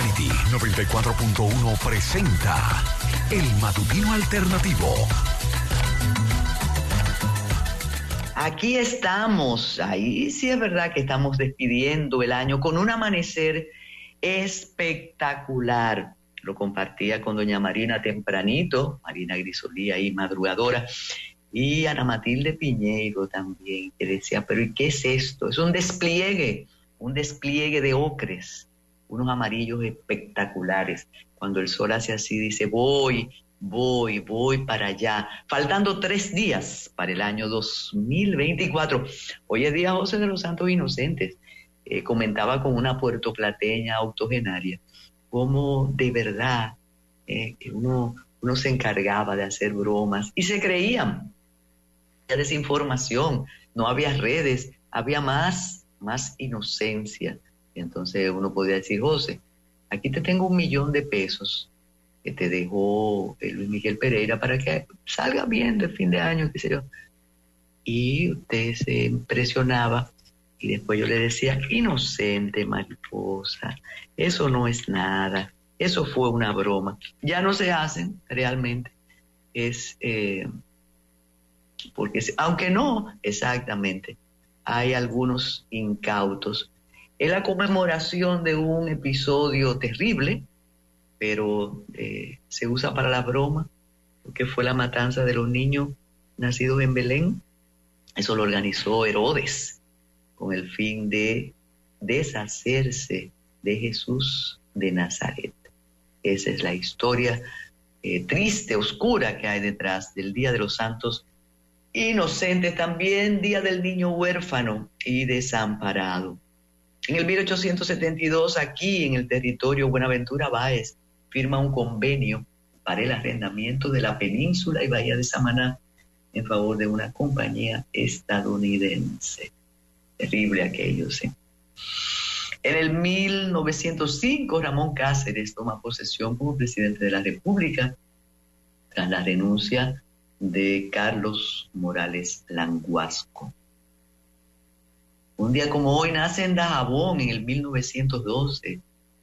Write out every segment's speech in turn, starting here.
Fidelity 94.1 presenta El Matutino Alternativo. Aquí estamos, ahí sí es verdad que estamos despidiendo el año con un amanecer espectacular. Lo compartía con doña Marina tempranito, Marina Grisolía ahí madrugadora, y Ana Matilde Piñeiro también, que decía, pero ¿y qué es esto? Es un despliegue, un despliegue de ocres, unos amarillos espectaculares. Cuando el sol hace así, dice, voy, voy, voy para allá. Faltando tres días para el año 2024. Hoy es día José de los Santos Inocentes. Eh, comentaba con una puertoplateña autogenaria, cómo de verdad eh, uno, uno se encargaba de hacer bromas y se creían desinformación, no había redes, había más, más inocencia. Entonces uno podía decir, José, aquí te tengo un millón de pesos que te dejó eh, Luis Miguel Pereira para que salga bien de fin de año, qué sé yo. Y usted se impresionaba y después yo le decía, inocente mariposa, eso no es nada, eso fue una broma. Ya no se hacen realmente. Es, eh, porque aunque no exactamente, hay algunos incautos. Es la conmemoración de un episodio terrible, pero eh, se usa para la broma, porque fue la matanza de los niños nacidos en Belén. Eso lo organizó Herodes con el fin de deshacerse de Jesús de Nazaret. Esa es la historia eh, triste, oscura que hay detrás del Día de los Santos Inocentes también, Día del Niño Huérfano y Desamparado. En el 1872, aquí en el territorio Buenaventura Báez, firma un convenio para el arrendamiento de la península y bahía de Samaná en favor de una compañía estadounidense. Terrible aquello, ¿sí? En el 1905, Ramón Cáceres toma posesión como presidente de la República tras la renuncia de Carlos Morales Languasco. Un día como hoy nace en Dajabón en el 1912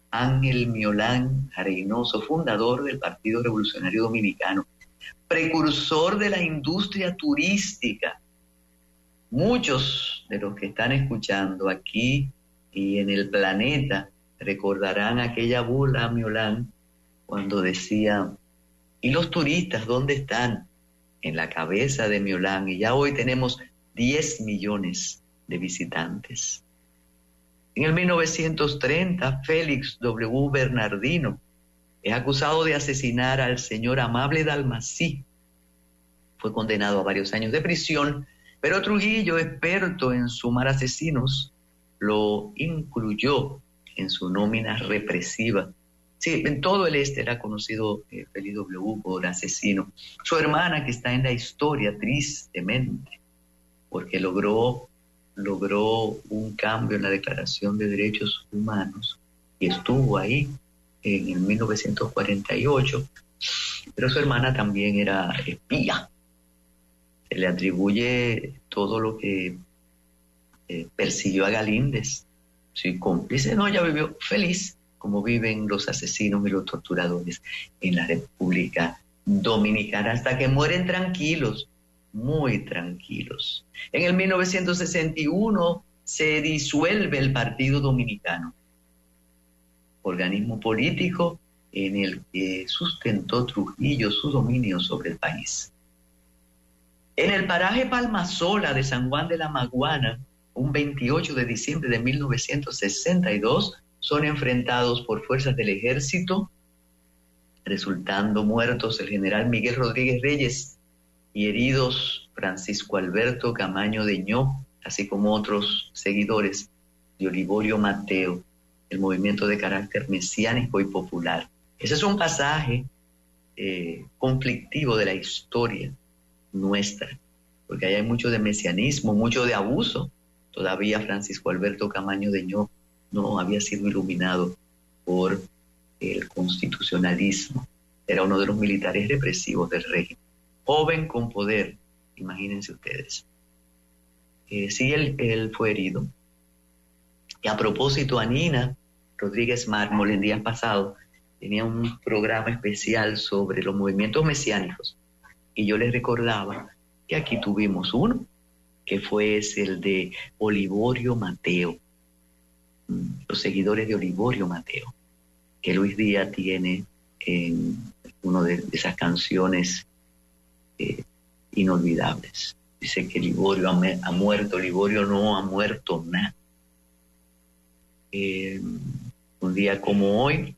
Ángel Miolán Reynoso, fundador del Partido Revolucionario Dominicano, precursor de la industria turística. Muchos de los que están escuchando aquí y en el planeta recordarán aquella burla a Miolán cuando decía, ¿y los turistas dónde están? en la cabeza de Miolán y ya hoy tenemos 10 millones de visitantes. En el 1930, Félix W. Bernardino es acusado de asesinar al señor Amable Dalmací. Fue condenado a varios años de prisión, pero Trujillo, experto en sumar asesinos, lo incluyó en su nómina represiva Sí, en todo el este era conocido eh, Félix W por asesino. Su hermana, que está en la historia tristemente, porque logró, logró un cambio en la Declaración de Derechos Humanos y estuvo ahí en el 1948, pero su hermana también era espía. Se le atribuye todo lo que eh, persiguió a Galíndez. Sí, cómplice, no, ella vivió feliz como viven los asesinos y los torturadores en la República Dominicana, hasta que mueren tranquilos, muy tranquilos. En el 1961 se disuelve el Partido Dominicano, organismo político en el que sustentó Trujillo su dominio sobre el país. En el paraje Palmasola de San Juan de la Maguana, un 28 de diciembre de 1962, son enfrentados por fuerzas del ejército, resultando muertos el general Miguel Rodríguez Reyes y heridos Francisco Alberto Camaño de Ño, así como otros seguidores de Olivorio Mateo, el movimiento de carácter mesiánico y popular. Ese es un pasaje eh, conflictivo de la historia nuestra, porque ahí hay mucho de mesianismo, mucho de abuso. Todavía Francisco Alberto Camaño de Ño no había sido iluminado por el constitucionalismo. Era uno de los militares represivos del régimen. Joven con poder, imagínense ustedes. Eh, sí, él, fue herido. Y a propósito, a Nina Rodríguez Mármol en días pasados tenía un programa especial sobre los movimientos mesiánicos y yo les recordaba que aquí tuvimos uno, que fue el de Olivorio Mateo, mm, los seguidores de Olivorio Mateo, que Luis Díaz tiene en una de esas canciones eh, inolvidables. Dice que Liborio ha, muerto, Liborio no ha muerto nada. Eh, un día como hoy,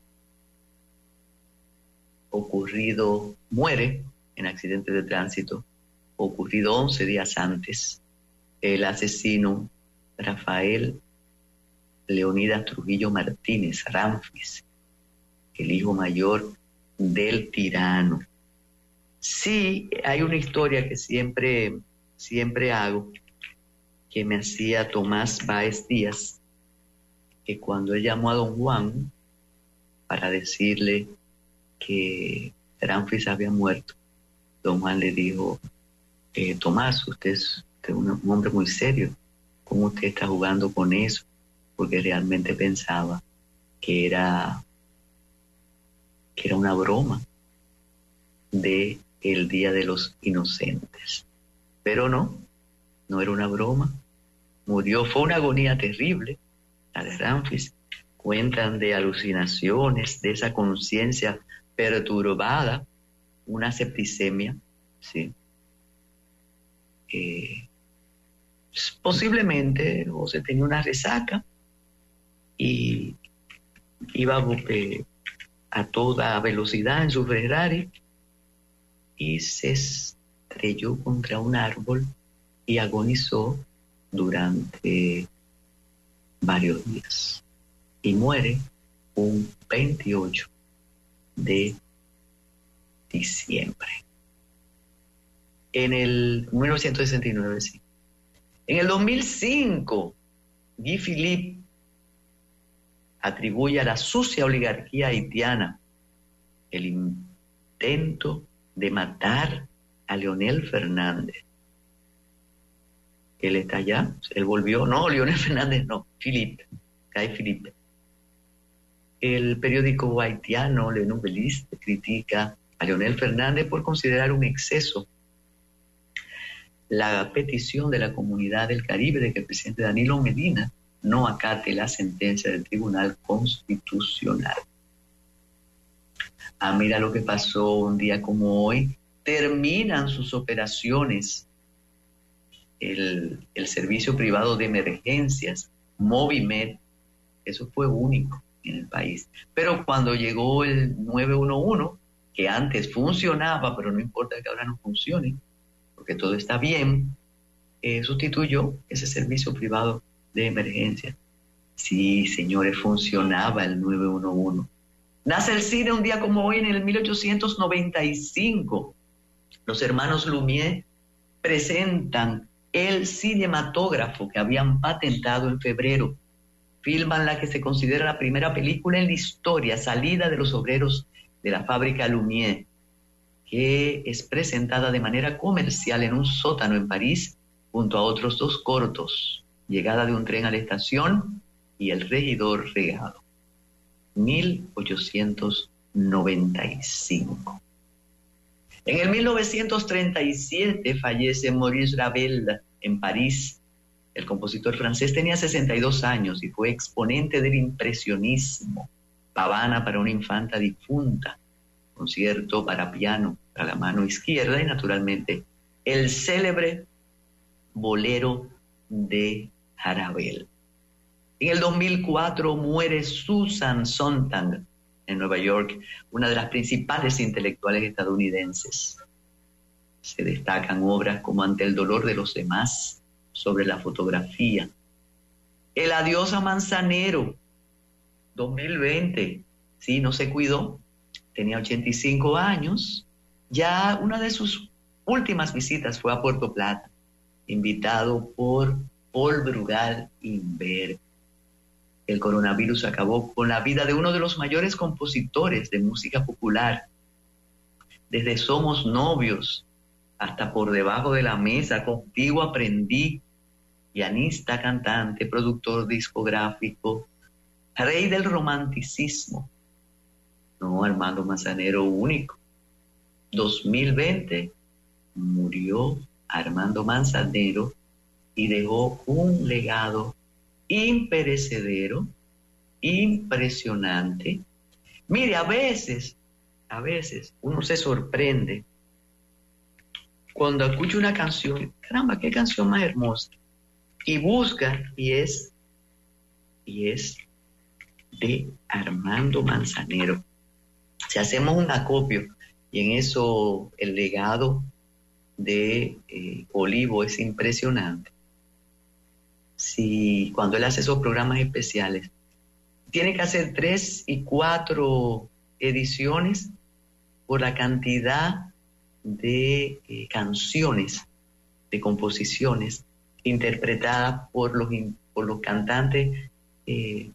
ocurrido, muere en accidente de tránsito, ocurrido 11 días antes, el asesino Rafael Leonidas Trujillo Martínez Ramfis, el hijo mayor del tirano. Sí, hay una historia que siempre, siempre hago, que me hacía Tomás Báez Díaz, que cuando él llamó a don Juan para decirle que Ramfis había muerto, don Juan le dijo, eh, Tomás, usted es, un, hombre muy serio, ¿cómo usted está jugando con eso? Porque realmente pensaba que era, que era una broma de el Día de los Inocentes. Pero no, no era una broma. Murió, fue una agonía terrible, la de Ramfis. Cuentan de alucinaciones, de esa conciencia perturbada, una septicemia, ¿sí? Eh, posiblemente José tenía una resaca y iba eh, a toda velocidad en su Ferrari y se estrelló contra un árbol y agonizó durante varios días y muere un 28 de diciembre. En el 1969, sí. En el 2005, Guy Philippe atribuye a la sucia oligarquía haitiana el intento de matar a Leonel Fernández. Él está allá, él volvió, no, Leonel Fernández no, Philippe, Guy Philippe el periódico haitiano Le Nouvelliste critica a Leonel Fernández por considerar un exceso la petición de la comunidad del Caribe de que el presidente Danilo Medina no acate la sentencia del Tribunal Constitucional. Ah, mira lo que pasó un día como hoy. Terminan sus operaciones el, el servicio privado de emergencias, Movimed. Eso fue único en el país. Pero cuando llegó el 911, que antes funcionaba, pero no importa que ahora no funcione, porque todo está bien, eh, sustituyó ese servicio privado de emergencia. Sí, señores, funcionaba el 911. Nace el cine un día como hoy, en el 1895. Los hermanos Lumière presentan el cinematógrafo que habían patentado en febrero filman la que se considera la primera película en la historia salida de los obreros de la fábrica Lumière, que es presentada de manera comercial en un sótano en París junto a otros dos cortos, llegada de un tren a la estación y el regidor regado. 1895. En el 1937 fallece Maurice Ravel en París el compositor francés tenía 62 años y fue exponente del impresionismo. Pavana para una infanta difunta, concierto para piano para la mano izquierda y naturalmente el célebre bolero de Jarabel. En el 2004 muere Susan Sontag en Nueva York, una de las principales intelectuales estadounidenses. Se destacan obras como Ante el dolor de los demás, sobre la fotografía. El adiós a Manzanero, 2020, sí, no se cuidó, tenía 85 años, ya una de sus últimas visitas fue a Puerto Plata, invitado por Paul Brugal Inver. El coronavirus acabó con la vida de uno de los mayores compositores de música popular. Desde Somos Novios hasta por debajo de la mesa, contigo aprendí, pianista, cantante, productor discográfico, rey del romanticismo. No, Armando Manzanero único. 2020 murió Armando Manzanero y dejó un legado imperecedero, impresionante. Mire, a veces, a veces uno se sorprende cuando escucha una canción, caramba, qué canción más hermosa, y busca y es, y es de Armando Manzanero. Si hacemos un acopio y en eso el legado de eh, Olivo es impresionante. Si cuando él hace esos programas especiales, tiene que hacer tres y cuatro ediciones por la cantidad de eh, canciones, de composiciones interpretadas por los, por los cantantes eh,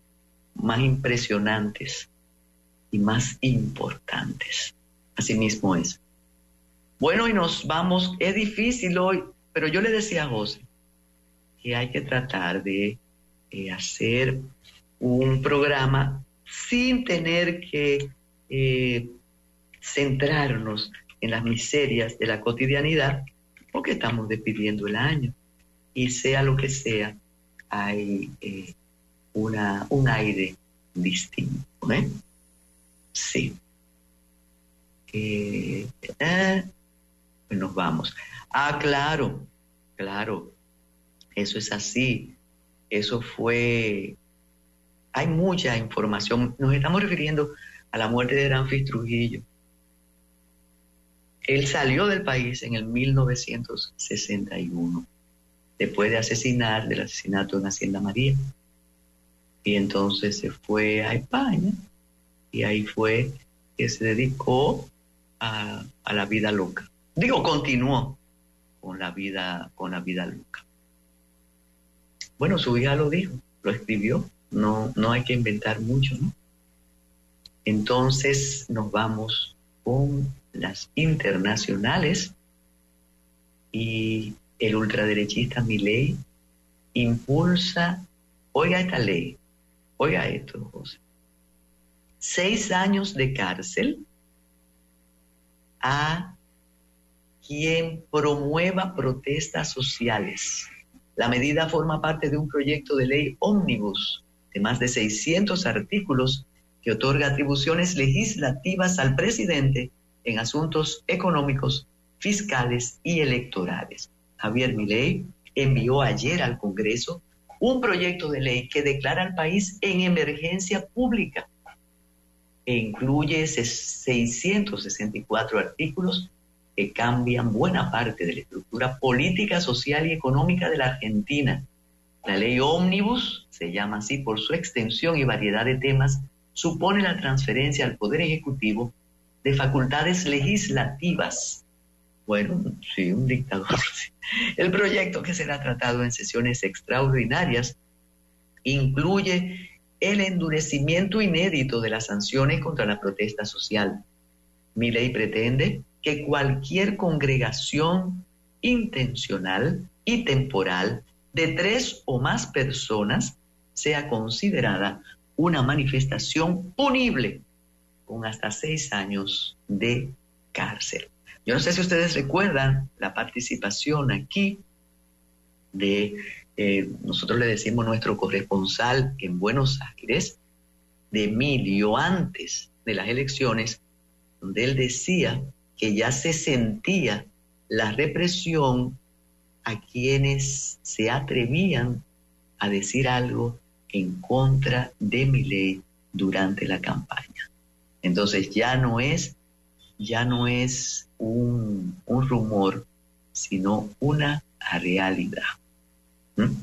más impresionantes y más importantes. Así mismo es. Bueno, y nos vamos, es difícil hoy, pero yo le decía a José que hay que tratar de eh, hacer un programa sin tener que eh, centrarnos en las miserias de la cotidianidad, porque estamos despidiendo el año. Y sea lo que sea, hay eh, una, un aire distinto. ¿eh? Sí. Eh, nos vamos. Ah, claro, claro, eso es así. Eso fue... Hay mucha información. Nos estamos refiriendo a la muerte de Granfis Trujillo. Él salió del país en el 1961, después de asesinar, del asesinato en Hacienda María. Y entonces se fue a España y ahí fue que se dedicó a, la vida loca. Digo, continuó con la vida, con la vida loca. Bueno, su hija lo dijo, lo escribió, no, no hay que inventar mucho, ¿no? Entonces nos vamos con las internacionales y el ultraderechista Milei impulsa, oiga esta ley, oiga esto, José, seis años de cárcel a quien promueva protestas sociales. La medida forma parte de un proyecto de ley ómnibus de más de 600 artículos que otorga atribuciones legislativas al presidente en asuntos económicos, fiscales y electorales. Javier Milei envió ayer al Congreso un proyecto de ley que declara al país en emergencia pública e incluye 664 artículos que cambian buena parte de la estructura política, social y económica de la Argentina. La ley ómnibus, se llama así por su extensión y variedad de temas, supone la transferencia al Poder Ejecutivo de facultades legislativas. Bueno, sí, un dictador. El proyecto que será tratado en sesiones extraordinarias incluye el endurecimiento inédito de las sanciones contra la protesta social. Mi ley pretende que cualquier congregación intencional y temporal de tres o más personas sea considerada una manifestación punible con hasta seis años de cárcel. Yo no sé si ustedes recuerdan la participación aquí de, eh, nosotros le decimos nuestro corresponsal en Buenos Aires, de Emilio, antes de las elecciones, donde él decía que ya se sentía la represión a quienes se atrevían a decir algo en contra de mi ley durante la campaña. Entonces ya no es, ya no es un, rumor, sino una realidad. ¿Mm?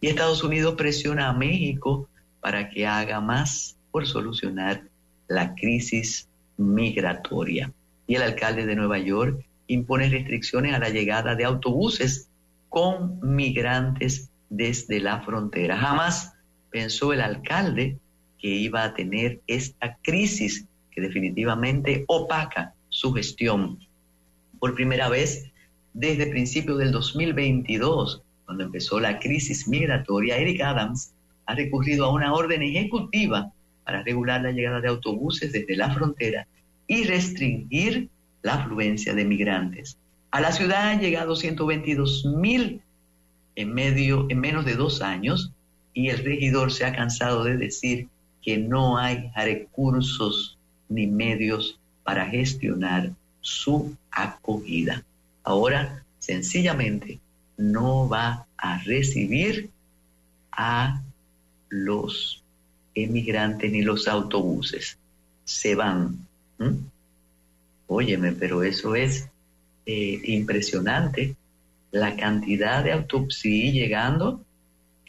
Y Estados Unidos presiona a México para que haga más por solucionar la crisis migratoria. Y el alcalde de Nueva York impone restricciones a la llegada de autobuses con migrantes desde la frontera. Jamás pensó el alcalde que iba a tener esta crisis que definitivamente opaca su gestión. Por primera vez desde principios del 2022, cuando empezó la crisis migratoria, Eric Adams ha recurrido a una orden ejecutiva para regular la llegada de autobuses desde la frontera y restringir la afluencia de migrantes. A la ciudad han llegado 122 mil en, medio, en menos de dos años y el regidor se ha cansado de decir que no hay recursos ni medios para gestionar su acogida. Ahora, sencillamente, no va a recibir a los emigrantes ni los autobuses. Se van. Óyeme, pero eso es eh, impresionante. La cantidad de autobuses llegando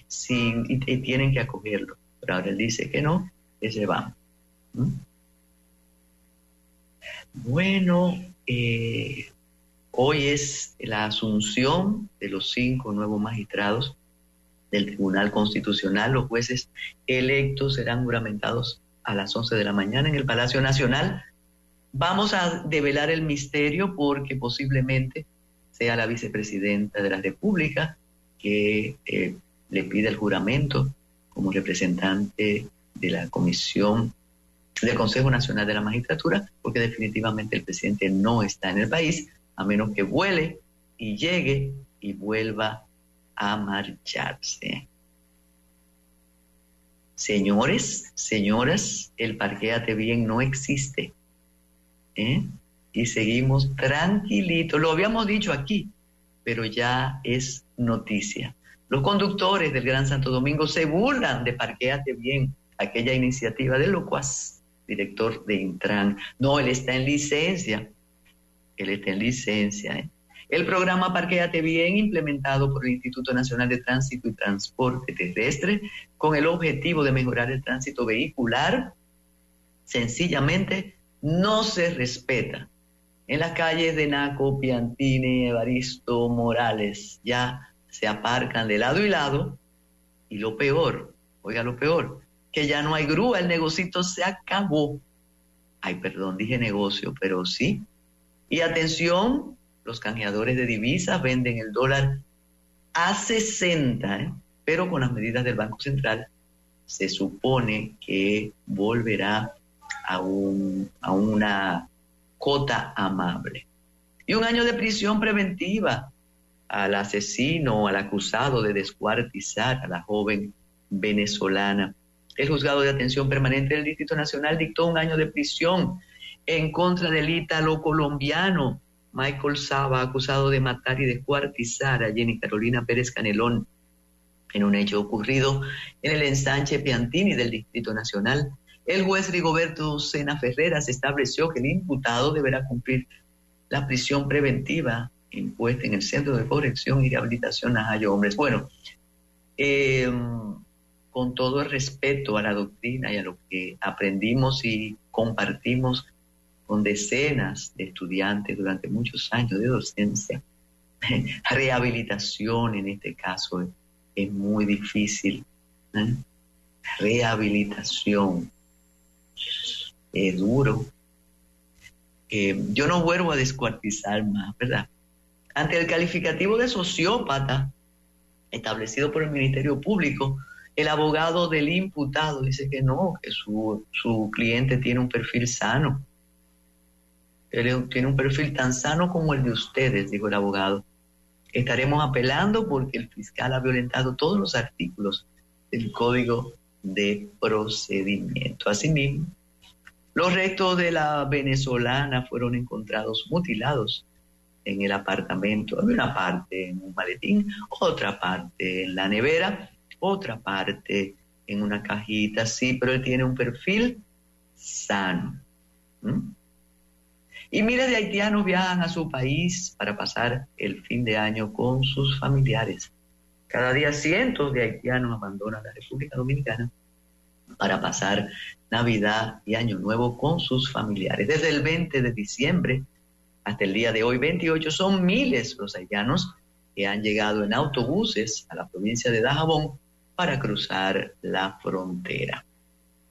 sin, y, tienen que acogerlo. Pero ahora él dice que no, que se van. Bueno, eh, hoy es la asunción de los cinco nuevos magistrados del Tribunal Constitucional. Los jueces electos serán juramentados a las 11 de la mañana en el Palacio Nacional. Vamos a develar el misterio porque posiblemente sea la vicepresidenta de la República que eh, le pide el juramento como representante de la Comisión del Consejo Nacional de la Magistratura, porque definitivamente el presidente no está en el país, a menos que vuele y llegue y vuelva a marcharse. Señores, señoras, el parqueate bien no existe. ¿Eh? Y seguimos tranquilitos. Lo habíamos dicho aquí, pero ya es noticia. Los conductores del Gran Santo Domingo se burlan de Parqueate Bien, aquella iniciativa de Locuaz, director de Intran. No, él está en licencia. Él está en licencia. ¿eh? El programa Parqueate Bien, implementado por el Instituto Nacional de Tránsito y Transporte Terrestre, con el objetivo de mejorar el tránsito vehicular, sencillamente no se respeta. En las calles de Naco, Piantini, Evaristo, Morales, ya se aparcan de lado y lado. Y lo peor, oiga lo peor, que ya no hay grúa, el negocito se acabó. Ay, perdón, dije negocio, pero sí. Y atención, los canjeadores de divisas venden el dólar a 60, ¿eh? pero con las medidas del Banco Central se supone que volverá a, un, a una cota amable. Y un año de prisión preventiva al asesino, al acusado de descuartizar a la joven venezolana. El juzgado de atención permanente del Distrito Nacional dictó un año de prisión en contra del ítalo colombiano Michael Saba, acusado de matar y descuartizar a Jenny Carolina Pérez Canelón en un hecho ocurrido en el ensanche Piantini del Distrito Nacional. El juez Rigoberto Sena Ferreras estableció que el imputado deberá cumplir la prisión preventiva impuesta en el Centro de Corrección y Rehabilitación Najayo Hombres. Bueno, em, con todo el respeto a la doctrina y a lo que aprendimos y compartimos con decenas de estudiantes durante muchos años de docencia. Rehabilitación en este caso es, muy difícil. ¿eh? Rehabilitación es duro. Eh, yo no vuelvo a descuartizar más, ¿verdad? Ante el calificativo de sociópata establecido por el Ministerio Público, el abogado del imputado dice que no, que su, su cliente tiene un perfil sano él tiene un perfil tan sano como el de ustedes, dijo el abogado. Estaremos apelando porque el fiscal ha violentado todos los artículos del Código de Procedimiento. Asimismo, los restos de la venezolana fueron encontrados mutilados en el apartamento. Había una parte en un maletín, otra parte en la nevera, otra parte en una cajita, sí, pero él tiene un perfil sano. Y miles de haitianos viajan a su país para pasar el fin de año con sus familiares. Cada día cientos de haitianos abandonan la República Dominicana para pasar Navidad y Año Nuevo con sus familiares. Desde el 20 de diciembre hasta el día de hoy, 28, son miles los haitianos que han llegado en autobuses a la provincia de Dajabón para cruzar la frontera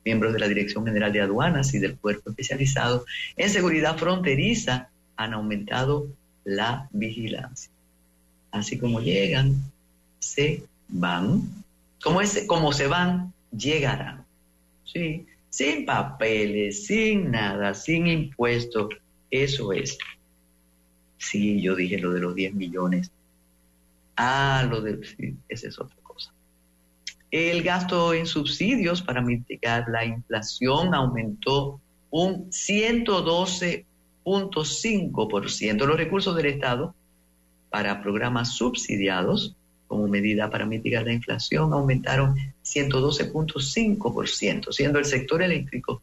miembros de la Dirección General de Aduanas y del Cuerpo Especializado en Seguridad Fronteriza han aumentado la vigilancia. Así como llegan, se van Como, es, como se van, llegarán. ¿Sí? Sin papeles, sin nada, sin impuestos. Eso es. Sí, yo dije lo de los 10 millones. Ah, lo de... Sí, esa es otra cosa. El gasto en subsidios para mitigar la inflación aumentó un 112.5%. Los recursos del Estado para programas subsidiados como medida para mitigar la inflación aumentaron 112.5%, siendo el sector eléctrico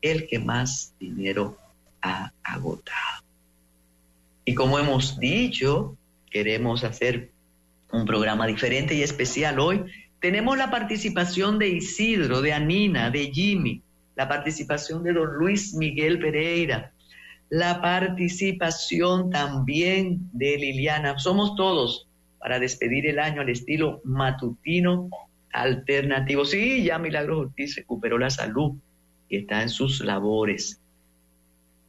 el que más dinero ha agotado. Y como hemos dicho, queremos hacer un programa diferente y especial hoy. Tenemos la participación de Isidro, de Anina, de Jimmy, la participación de don Luis Miguel Pereira, la participación también de Liliana. Somos todos para despedir el año al estilo matutino alternativo. Sí, ya Milagros Ortiz recuperó la salud y está en sus labores.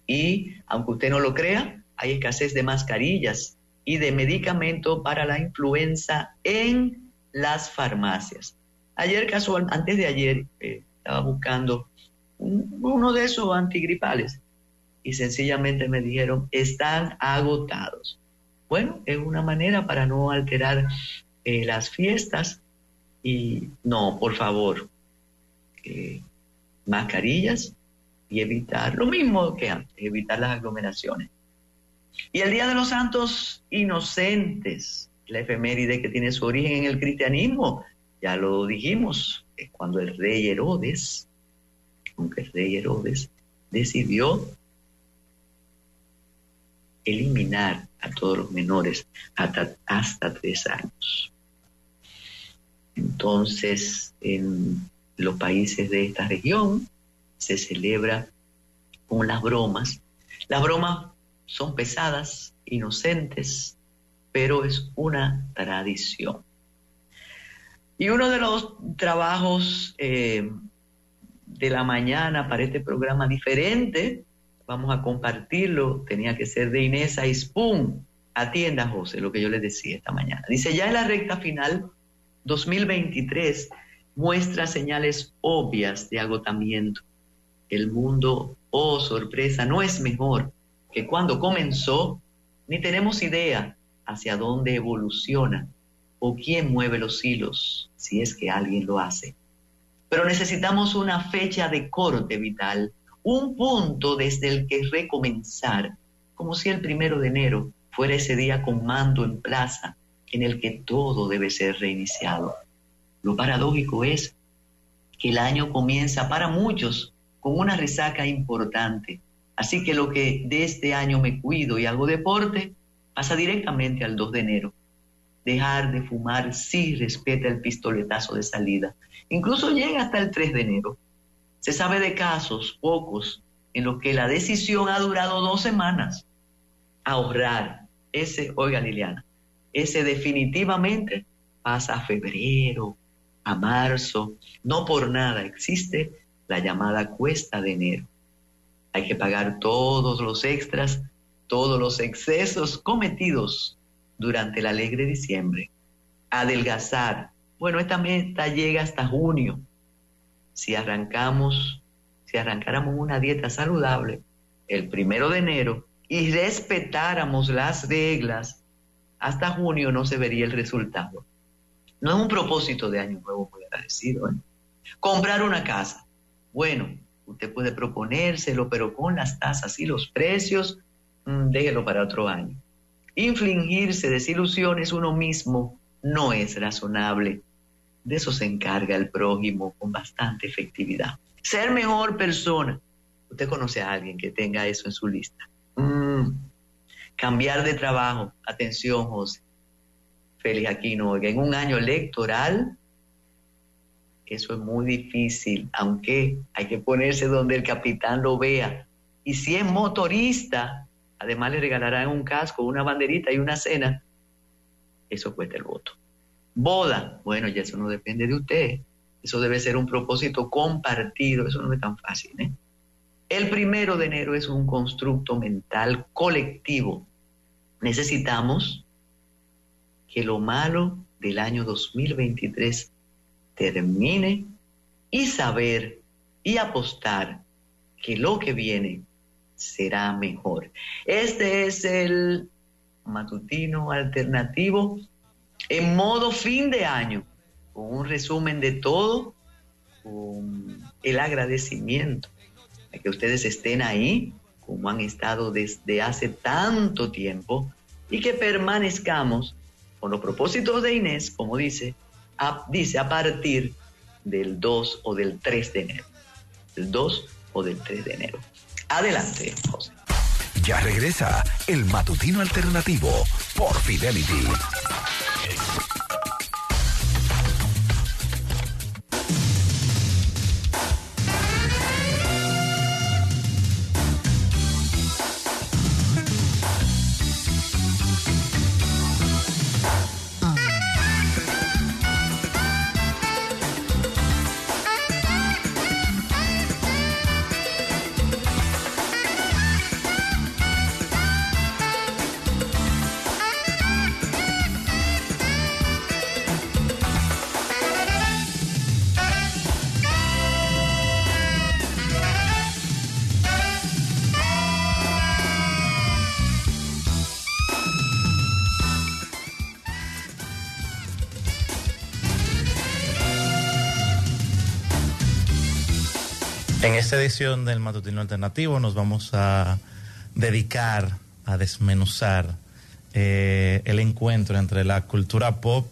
Y aunque usted no lo crea, hay escasez de mascarillas y de medicamento para la influenza en las farmacias. Ayer, casual, antes de ayer, eh, estaba buscando uno de esos antigripales y sencillamente me dijeron, están agotados. Bueno, es una manera para no alterar eh, las fiestas y no, por favor, eh, mascarillas y evitar lo mismo que antes, evitar las aglomeraciones. Y el Día de los Santos Inocentes, la efeméride que tiene su origen en el cristianismo, ya lo dijimos, es cuando el rey Herodes, aunque el rey Herodes decidió eliminar a todos los menores hasta, tres años. Entonces, en los países de esta región se celebra con las bromas. Las bromas son pesadas, inocentes, pero es una tradición. Y uno de los trabajos eh, de la mañana para este programa diferente, vamos a compartirlo, tenía que ser de Inés Aispun. Atienda, José, lo que yo les decía esta mañana. Dice, ya en la recta final, 2023 muestra señales obvias de agotamiento. El mundo, oh sorpresa, no es mejor que cuando comenzó, ni tenemos idea hacia dónde evoluciona o quién mueve los hilos, si es que alguien lo hace. Pero necesitamos una fecha de corte vital, un punto desde el que recomenzar, como si el primero de enero fuera ese día con mando en plaza en el que todo debe ser reiniciado. Lo paradójico es que el año comienza para muchos con una resaca importante, Así que lo que de este año me cuido y hago deporte pasa directamente al 2 de enero. Dejar de fumar sí respeta el pistoletazo de salida. Incluso llega hasta el 3 de enero. Se sabe de casos, pocos, en los que la decisión ha durado dos semanas. Ahorrar, ese, oiga Liliana, ese definitivamente pasa a febrero, a marzo. No por nada existe la llamada cuesta de enero hay que pagar todos los extras, todos los excesos cometidos durante el alegre diciembre. Adelgazar. Bueno, esta meta llega hasta junio. Si arrancamos, si arrancáramos una dieta saludable el primero de enero y respetáramos las reglas, hasta junio no se vería el resultado. No es un propósito de año nuevo, muy agradecido. ¿eh? Comprar una casa. Bueno, Usted puede proponérselo, pero con las tasas y los precios, mm, déjelo para otro año. Infligirse desilusiones uno mismo no es razonable. De eso se encarga el prójimo con bastante efectividad. Ser mejor persona. Usted conoce a alguien que tenga eso en su lista. Mm. Cambiar de trabajo. Atención, José. Félix Aquino, en un año electoral eso es muy difícil, aunque hay que ponerse donde el capitán lo vea. Y si es motorista, además le regalarán un casco, una banderita y una cena. Eso cuesta el voto. Boda, bueno, ya eso no depende de usted. Eso debe ser un propósito compartido, eso no es tan fácil. ¿eh? El primero de enero es un constructo mental colectivo. Necesitamos que lo malo del año 2023 termine y saber y apostar que lo que viene será mejor. Este es el matutino alternativo en modo fin de año, con un resumen de todo, con el agradecimiento a que ustedes estén ahí, como han estado desde hace tanto tiempo, y que permanezcamos con los propósitos de Inés, como dice, dice a partir del 2 o del 3 de enero. El 2 o del 3 de enero. Adelante, José. Ya regresa el matutino alternativo por Fidelity. Edición del Matutino Alternativo nos vamos a dedicar a desmenuzar eh, el encuentro entre la cultura pop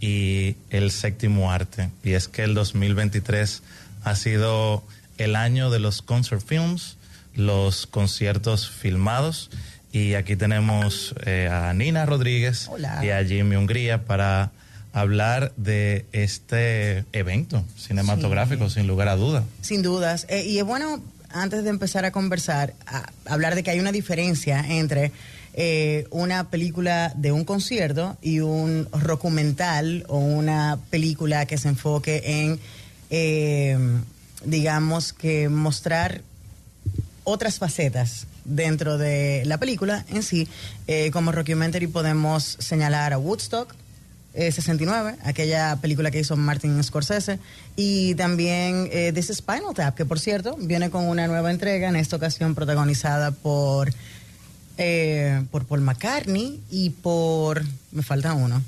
y el séptimo arte. Y es que el 2023 ha sido el año de los concert films, los conciertos filmados. Y aquí tenemos eh, a Nina Rodríguez y a Jimmy Hungría para hablar de este evento cinematográfico, sin lugar a duda. Sin dudas. Eh, y es bueno, antes de empezar a conversar, hablar de que hay una diferencia entre eh, una película de un concierto y un documental o una película que se enfoque en, eh, digamos, que mostrar otras facetas dentro de la película en sí. como documentary podemos señalar a Woodstock, 69, eh, aquella película que hizo Martin Scorsese, y también eh, This Spinal Tap, que por cierto viene con una nueva entrega, en esta ocasión protagonizada por, eh, por Paul McCartney y por... me falta uno.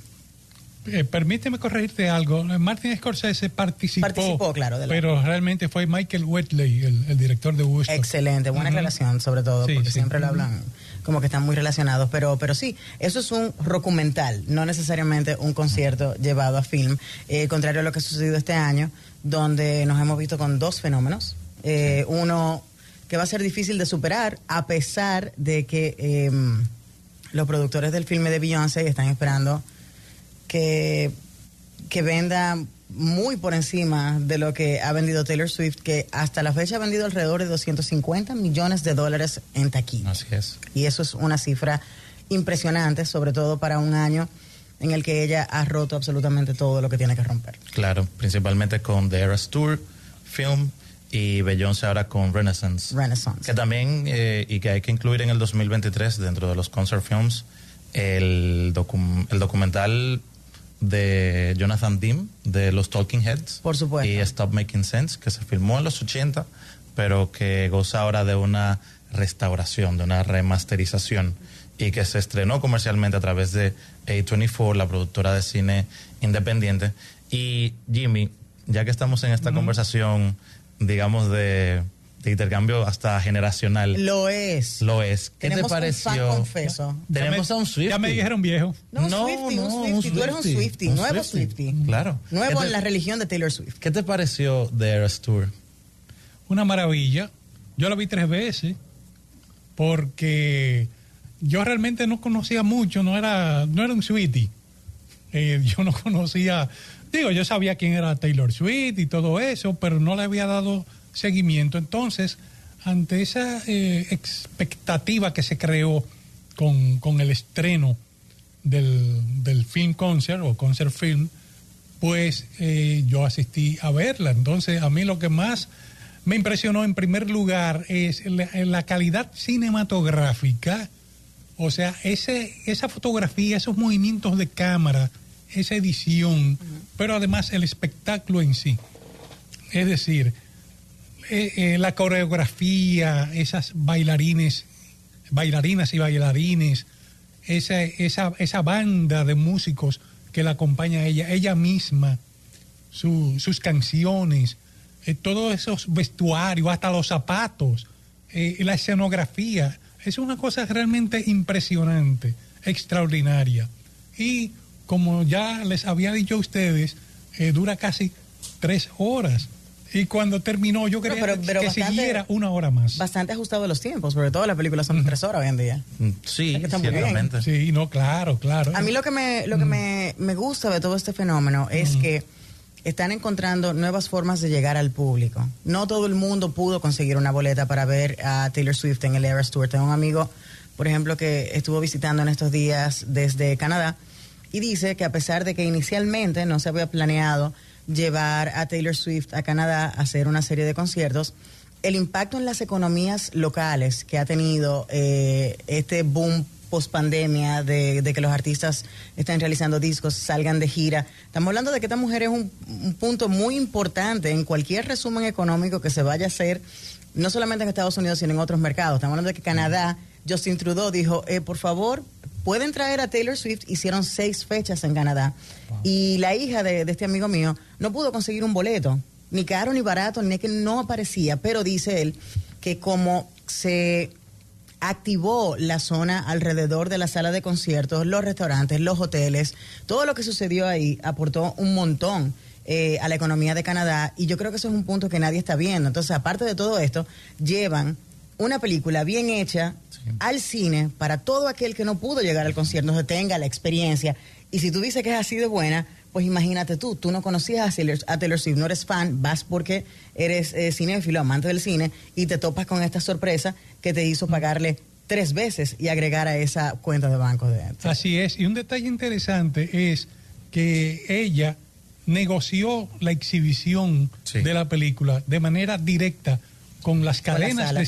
Eh, permíteme corregirte algo. Martin Scorsese participó. Participó, claro. pero realmente fue Michael Whitley, el, director de Woodstock. Excelente, buena relación, sobre todo, porque siempre lo hablan como que están muy relacionados. Pero, pero sí, eso es un documental, no necesariamente un concierto llevado a film. Eh, contrario a lo que ha sucedido este año, donde nos hemos visto con dos fenómenos. Eh, uno que va a ser difícil de superar, a pesar de que em, los productores del filme de Beyoncé están esperando que, que venda muy por encima de lo que ha vendido Taylor Swift, que hasta la fecha ha vendido alrededor de 250 millones de dólares en taquilla. Así es. Y eso es una cifra impresionante, sobre todo para un año en el que ella ha roto absolutamente todo lo que tiene que romper. Claro, principalmente con The Eras Tour Film y Beyoncé ahora con Renaissance. Renaissance. Que también, eh, y que hay que incluir en el 2023 dentro de los concert films, el, el documental de Jonathan Dim, de los Talking Heads. Por supuesto. Y Stop Making Sense, que se filmó en los 80, pero que goza ahora de una restauración, de una remasterización, y que se estrenó comercialmente a través de A24, la productora de cine independiente. Y Jimmy, ya que estamos en esta conversación, digamos, de de intercambio hasta generacional. Lo es. Lo es. ¿Qué te pareció? Un confeso. Tenemos a un Swifty. Ya me dijeron viejo. No, no, Swifty, no, un Swifty. Tú eres un Swifty, nuevo Swifty. Claro. Nuevo en la religión de Taylor Swift. ¿Qué te pareció The Eras Tour? Una maravilla. Yo lo vi tres veces porque yo realmente no conocía mucho, no era, no era un Swifty. Eh, yo no conocía, digo, yo sabía quién era Taylor Swift y todo eso, pero no le había dado seguimiento. Entonces, ante esa eh, expectativa que se creó con, el estreno del, del, film concert o concert film, pues eh, yo asistí a verla. Entonces, a mí lo que más me impresionó en primer lugar es la, calidad cinematográfica, o sea, ese, esa fotografía, esos movimientos de cámara esa edición, pero además el espectáculo en sí. Es decir, eh, eh, la coreografía, esas bailarines, bailarinas y bailarines, esa, esa, esa banda de músicos que la acompaña a ella, ella misma, su- sus canciones, eh, todos esos vestuarios, hasta los zapatos, eh, la escenografía, es una cosa realmente impresionante, extraordinaria. Y como ya les había dicho a ustedes, dura casi tres horas. Y cuando terminó, yo quería pero- pero que bastante- siguiera una hora más. Bastante ajustado a los tiempos, sobre todo las películas son tres horas hoy en día. Mm, Sí, Es que ciertamente. Sí, no, claro, claro. A mí lo que me, lo que me, me gusta de todo este fenómeno es que están encontrando nuevas formas de llegar al público. No todo el mundo pudo conseguir una boleta para ver a Taylor Swift en el Eras Tour. Tengo un amigo, por ejemplo, que estuvo visitando en estos días desde Canadá y dice que a pesar de que inicialmente no se había planeado llevar a Taylor Swift a Canadá a hacer una serie de conciertos, el impacto en las economías locales que ha tenido eh, este boom post pandemia de, de que los artistas están realizando discos, salgan de gira. Estamos hablando de que esta mujer es un, un punto muy importante en cualquier resumen económico que se vaya a hacer, no solamente en Estados Unidos, sino en otros mercados. Estamos hablando de que Canadá, Justin Trudeau dijo, eh, por favor, pueden traer a Taylor Swift, hicieron seis fechas en Canadá. Y la hija de, de este amigo mío no pudo conseguir un boleto, ni caro ni barato, ni que no aparecía, pero dice él que como se activó la zona alrededor de la sala de conciertos, los restaurantes, los hoteles, todo lo que sucedió ahí aportó un montón eh, a la economía de Canadá y yo creo que eso es un punto que nadie está viendo. Entonces, aparte de todo esto, llevan una película bien hecha al cine para todo aquel que no pudo llegar al concierto, que tenga la experiencia. Y si tú dices que es así de buena, pues imagínate tú, tú no conocías a Taylor, a Taylor Swift, no eres fan, vas porque eres eh, cinéfilo, amante del cine, y te topas con esta sorpresa que te hizo pagarle tres veces y agregar a esa cuenta de banco de Así es. Y un detalle interesante es que ella negoció la exhibición Sí. de la película de manera directa con las Con la cadenas de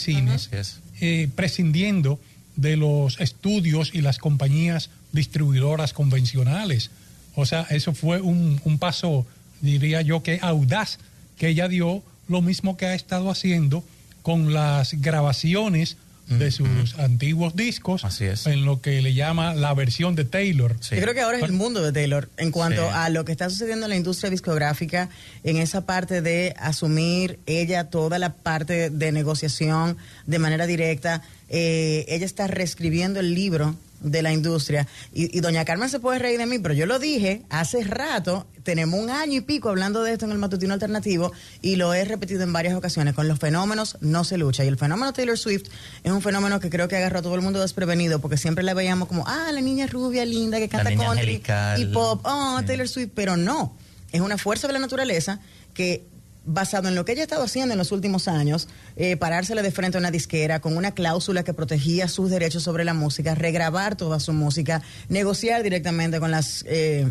es. Eh, prescindiendo de los estudios y las compañías distribuidoras convencionales. O sea, eso fue un, un paso, diría yo, que audaz que ella dio, lo mismo que ha estado haciendo con las grabaciones de sus antiguos discos Así es. en lo que le llama la versión de Taylor. Sí. Yo creo que ahora es el mundo de Taylor en cuanto Sí. a lo que está sucediendo en la industria discográfica, en esa parte de asumir ella toda la parte de negociación de manera directa. Eh, ella está reescribiendo el libro de la industria y, y doña Carmen se puede reír de mí, pero yo lo dije hace rato, tenemos un año y pico hablando de esto en el matutino alternativo y lo he repetido en varias ocasiones, con los fenómenos no se lucha. Y el fenómeno Taylor Swift es un fenómeno que creo que agarró a todo el mundo desprevenido porque siempre la veíamos como, ah, la niña rubia linda que canta country angelical. y pop, oh, Sí. Taylor Swift, pero no, es una fuerza de la naturaleza que basado en lo que ella ha estado haciendo en los últimos años, eh, parársele de frente a una disquera con una cláusula que protegía sus derechos sobre la música, regrabar toda su música, negociar directamente con las eh,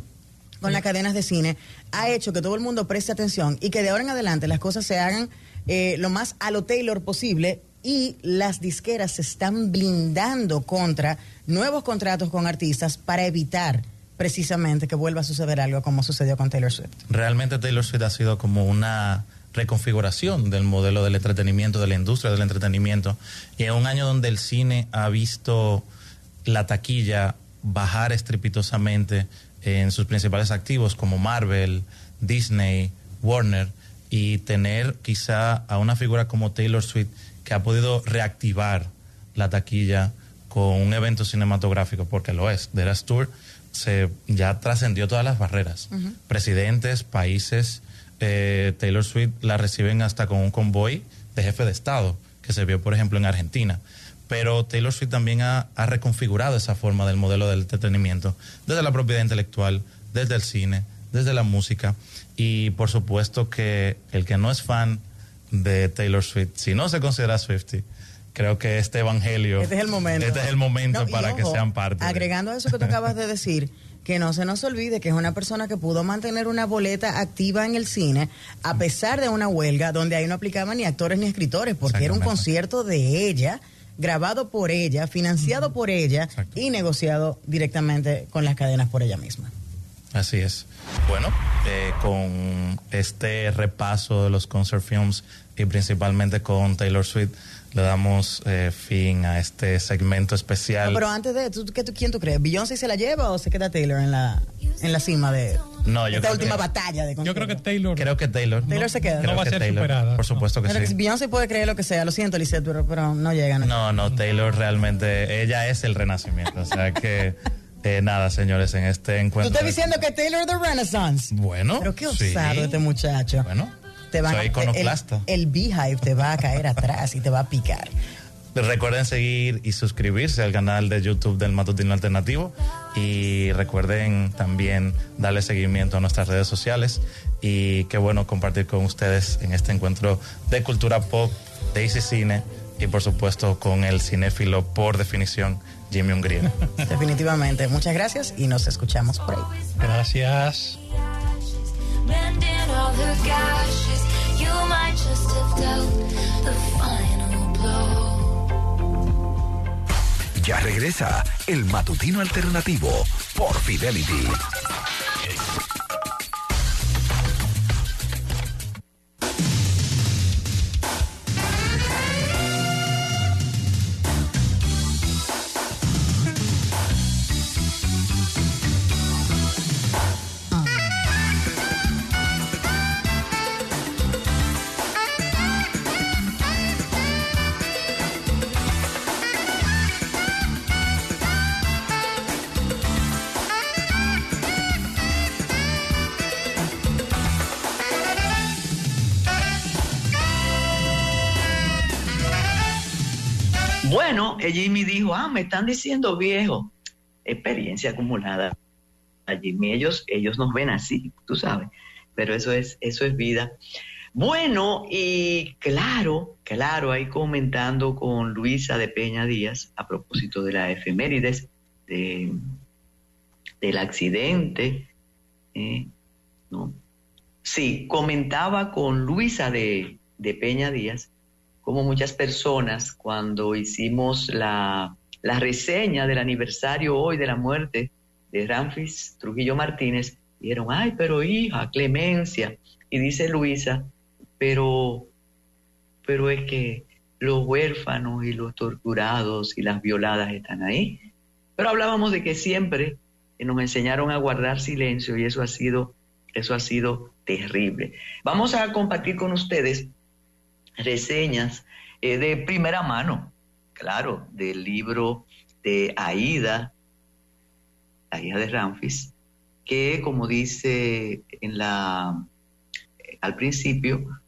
con las cadenas de cine, ha hecho que todo el mundo preste atención y que de ahora en adelante las cosas se hagan eh, lo más a lo Taylor posible y las disqueras se están blindando contra nuevos contratos con artistas para evitar precisamente que vuelva a suceder algo como sucedió con Taylor Swift. Realmente Taylor Swift ha sido como una reconfiguración del modelo del entretenimiento, de la industria del entretenimiento. Y en un año donde el cine ha visto la taquilla bajar estrepitosamente en sus principales activos como Marvel, Disney, Warner, y tener quizá a una figura como Taylor Swift que ha podido reactivar la taquilla con un evento cinematográfico, porque lo es. The Eras Tour se ya trascendió todas las barreras. Presidentes, países, eh, Taylor Swift la reciben hasta con un convoy de jefe de Estado, que se vio, por ejemplo, en Argentina. Pero Taylor Swift también ha, ha reconfigurado esa forma del modelo del entretenimiento, desde la propiedad intelectual, desde el cine, desde la música. Y por supuesto que el que no es fan de Taylor Swift, si no se considera Swiftie, creo que este evangelio. Este es el momento. Este es el momento No, para que sean parte. de- Agregando a eso que tú acabas de decir, que no se nos olvide que es una persona que pudo mantener una boleta activa en el cine a pesar de una huelga donde ahí no aplicaban ni actores ni escritores, porque era un concierto de ella, grabado por ella, financiado por ella Exacto. y negociado directamente con las cadenas por ella misma. Así es. Bueno, eh, con este repaso de los concert films y principalmente con Taylor Swift, le damos eh, fin a este segmento especial. pero antes de, ¿tú, qué, ¿quién tú crees? ¿Beyoncé se la lleva o se queda Taylor en la, en la cima de no, yo esta creo última que, batalla de Yo creo que Taylor. Creo que Taylor. Taylor se queda. No Creo va a que ser Taylor, superada. Por supuesto que Pero sí. Beyoncé puede creer lo que sea. Lo siento, Lisette, pero, pero no llegan. No, no, Taylor realmente, ella es el renacimiento. O sea que, eh, nada, señores, en este Tú encuentro. estás diciendo que Taylor the Renaissance. Bueno. Pero qué sí. osado este muchacho. Bueno, te van soy a- iconoclasta. El, el beehive te va a caer atrás y te va a picar. Recuerden seguir y suscribirse al canal de YouTube del Matutino Alternativo y recuerden también darle seguimiento a nuestras redes sociales y qué bueno compartir con ustedes en este encuentro de cultura pop, de Easy Cine y por supuesto con el cinéfilo por definición Jimmy Ungría. Definitivamente. Muchas gracias y nos escuchamos por ahí. Gracias. Ya regresa el matutino alternativo por Fidelity. Jimmy dijo, ah, me están diciendo viejo. Experiencia acumulada. A Jimmy, ellos, ellos nos ven así, tú sabes. Pero eso es, eso es vida. Bueno, y claro, claro, ahí comentando con Luisa de Peña Díaz a propósito de la efemérides, de, del accidente. eh, ¿no? Sí, comentaba con Luisa de, de Peña Díaz como muchas personas cuando hicimos la, la reseña del aniversario hoy de la muerte de Ramfis Trujillo Martínez, dijeron, ay, pero hija, clemencia. Y dice Luisa, pero, pero es que los huérfanos y los torturados y las violadas están ahí. Pero hablábamos de que siempre nos enseñaron a guardar silencio y eso ha sido, eso ha sido terrible. Vamos a compartir con ustedes reseñas eh, de primera mano, claro, del libro de Aida, la hija de Ramfis, que como dice en la, eh, al principio,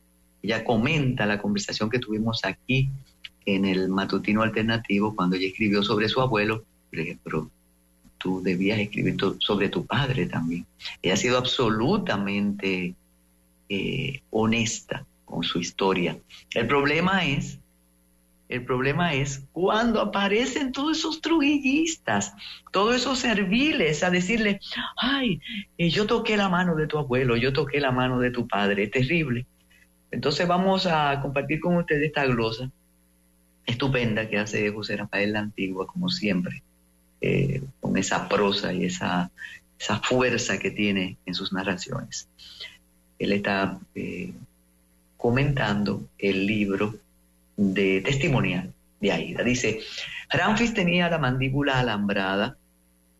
ella comenta la conversación que tuvimos aquí en el matutino alternativo cuando ella escribió sobre su abuelo, pero tú debías escribir sobre tu padre también. Ella ha sido absolutamente eh, honesta con su historia. El problema es, el problema es cuando aparecen todos esos trujillistas, todos esos serviles a decirle, ay, eh, yo toqué la mano de tu abuelo, yo toqué la mano de tu padre, terrible. Entonces vamos a compartir con ustedes esta glosa estupenda que hace José Rafael la Antigua, como siempre, eh, con esa prosa y esa, esa fuerza que tiene en sus narraciones. Él está eh, comentando el libro de testimonial de Aida. Dice, Ramfis tenía la mandíbula alambrada,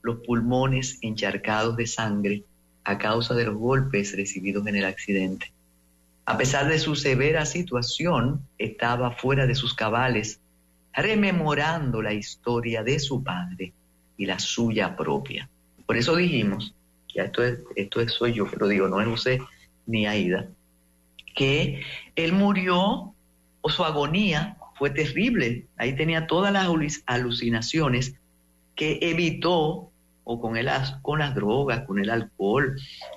los pulmones encharcados de sangre a causa de los golpes recibidos en el accidente. A pesar de su severa situación, estaba fuera de sus cabales, rememorando la historia de su padre y la suya propia. Por eso dijimos, ya esto es, esto es soy yo que lo digo, no es José ni Aida, que él murió o su agonía fue terrible. Ahí tenía todas las alu- alucinaciones que evitó o con, con las drogas, con el alcohol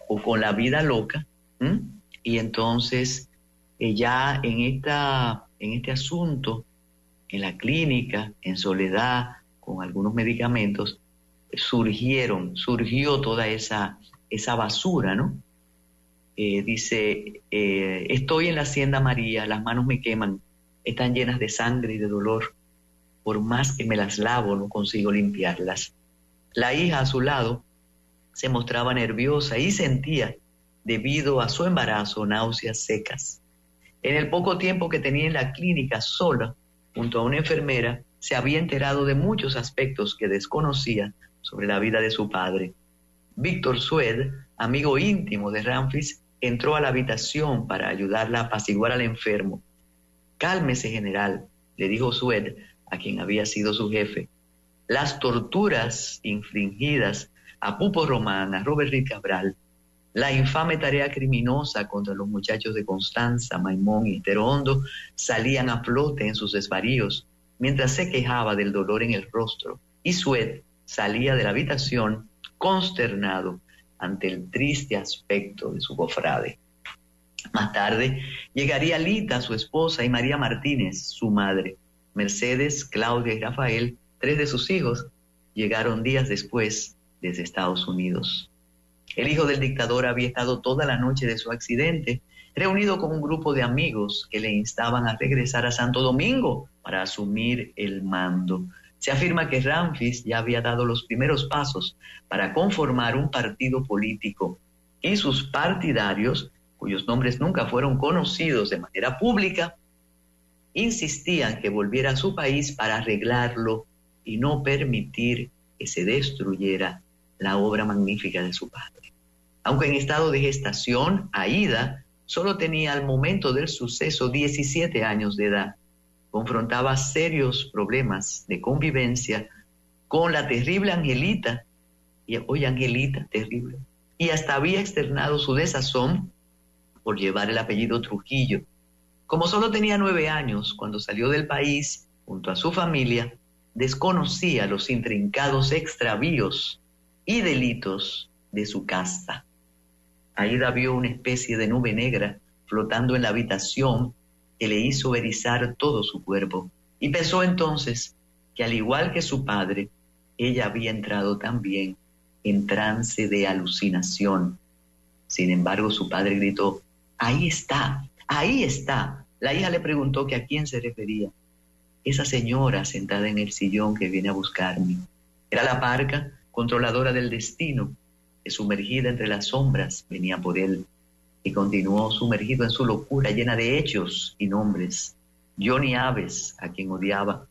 o con la vida loca. Y entonces eh, ya en, esta, en este asunto, en la clínica, en soledad, con algunos medicamentos, surgieron, surgió toda esa, esa basura, ¿no? Eh, dice, eh, estoy en la hacienda María, las manos me queman, están llenas de sangre y de dolor. Por más que me las lavo, no consigo limpiarlas. La hija a su lado se mostraba nerviosa y sentía, debido a su embarazo, náuseas secas. En el poco tiempo que tenía en la clínica sola, junto a una enfermera, se había enterado de muchos aspectos que desconocía sobre la vida de su padre. Víctor Sued, amigo íntimo de Ramfis, entró a la habitación para ayudarla a apaciguar al enfermo. Cálmese, general, le dijo Sued, a quien había sido su jefe. Las torturas infringidas a Pupo Román, a Robert Rick Cabral, la infame tarea criminosa contra los muchachos de Constanza, Maimón y Terondo salían a flote en sus desvaríos mientras se quejaba del dolor en el rostro y Sued salía de la habitación consternado ante el triste aspecto de su cofrade. Más tarde llegaría Lita, su esposa, y María Martínez, su madre. Mercedes, Claudia y Rafael, tres de sus hijos, llegaron días después desde Estados Unidos. El hijo del dictador había estado toda la noche de su accidente reunido con un grupo de amigos que le instaban a regresar a Santo Domingo para asumir el mando. Se afirma que Ramfis ya había dado los primeros pasos para conformar un partido político y sus partidarios, cuyos nombres nunca fueron conocidos de manera pública, insistían que volviera a su país para arreglarlo y no permitir que se destruyera la obra magnífica de su padre. Aunque en estado de gestación, Aida solo tenía al momento del suceso 17 años de edad. Confrontaba serios problemas de convivencia con la terrible Angelita, y hoy Angelita, terrible, y hasta había externado su desazón por llevar el apellido Trujillo. Como solo tenía nueve años cuando salió del país junto a su familia, desconocía los intrincados extravíos y delitos de su casta. Aida vio una especie de nube negra flotando en la habitación que le hizo erizar todo su cuerpo y pensó entonces que al igual que su padre, ella había entrado también en trance de alucinación. Sin embargo, su padre gritó, ahí está, ahí está. La hija le preguntó que a quién se refería esa señora sentada en el sillón que viene a buscarme. Era la parca controladora del destino, que sumergida entre las sombras venía por él y continuó sumergido en su locura llena de hechos y nombres. Johnny Aves, a quien odiaba,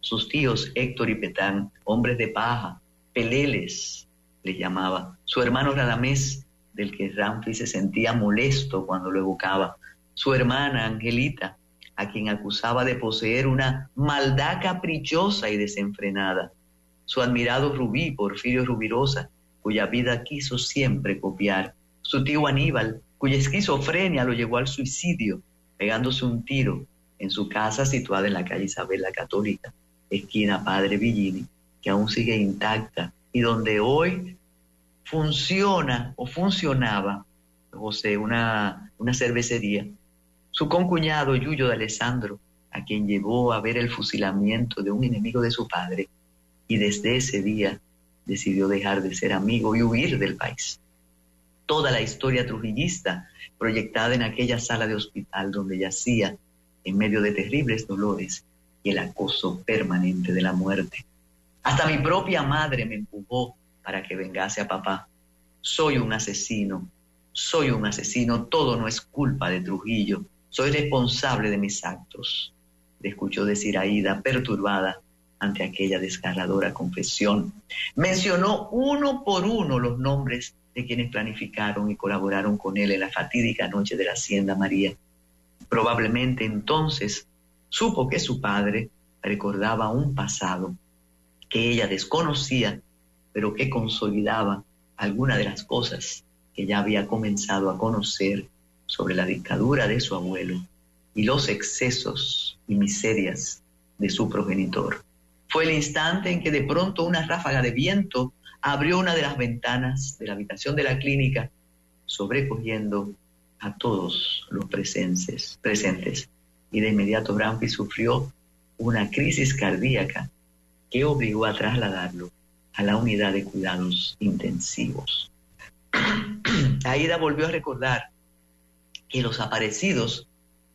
sus tíos Héctor y Petán, hombres de paja, peleles, le llamaba, su hermano Radamés, del que Ramfi se sentía molesto cuando lo evocaba, su hermana Angelita, a quien acusaba de poseer una maldad caprichosa y desenfrenada. Su admirado Rubí, Porfirio Rubirosa, cuya vida quiso siempre copiar. Su tío Aníbal, cuya esquizofrenia lo llevó al suicidio, pegándose un tiro en su casa situada en la calle Isabel la Católica, esquina Padre Villini, que aún sigue intacta y donde hoy funciona o funcionaba, José, una, una cervecería su concuñado Yuyo de Alessandro, a quien llevó a ver el fusilamiento de un enemigo de su padre, y desde ese día decidió dejar de ser amigo y huir del país. Toda la historia trujillista proyectada en aquella sala de hospital donde yacía en medio de terribles dolores y el acoso permanente de la muerte. Hasta mi propia madre me empujó para que vengase a papá. Soy un asesino, soy un asesino, todo no es culpa de Trujillo. Soy responsable de mis actos, le escuchó decir Aida, perturbada ante aquella desgarradora confesión. Mencionó uno por uno los nombres de quienes planificaron y colaboraron con él en la fatídica noche de la Hacienda María. Probablemente entonces supo que su padre recordaba un pasado que ella desconocía, pero que consolidaba alguna de las cosas que ya había comenzado a conocer sobre la dictadura de su abuelo y los excesos y miserias de su progenitor. Fue el instante en que de pronto una ráfaga de viento abrió una de las ventanas de la habitación de la clínica, sobrecogiendo a todos los presentes, presentes. Y de inmediato Brampi sufrió una crisis cardíaca que obligó a trasladarlo a la unidad de cuidados intensivos. Aida volvió a recordar que los aparecidos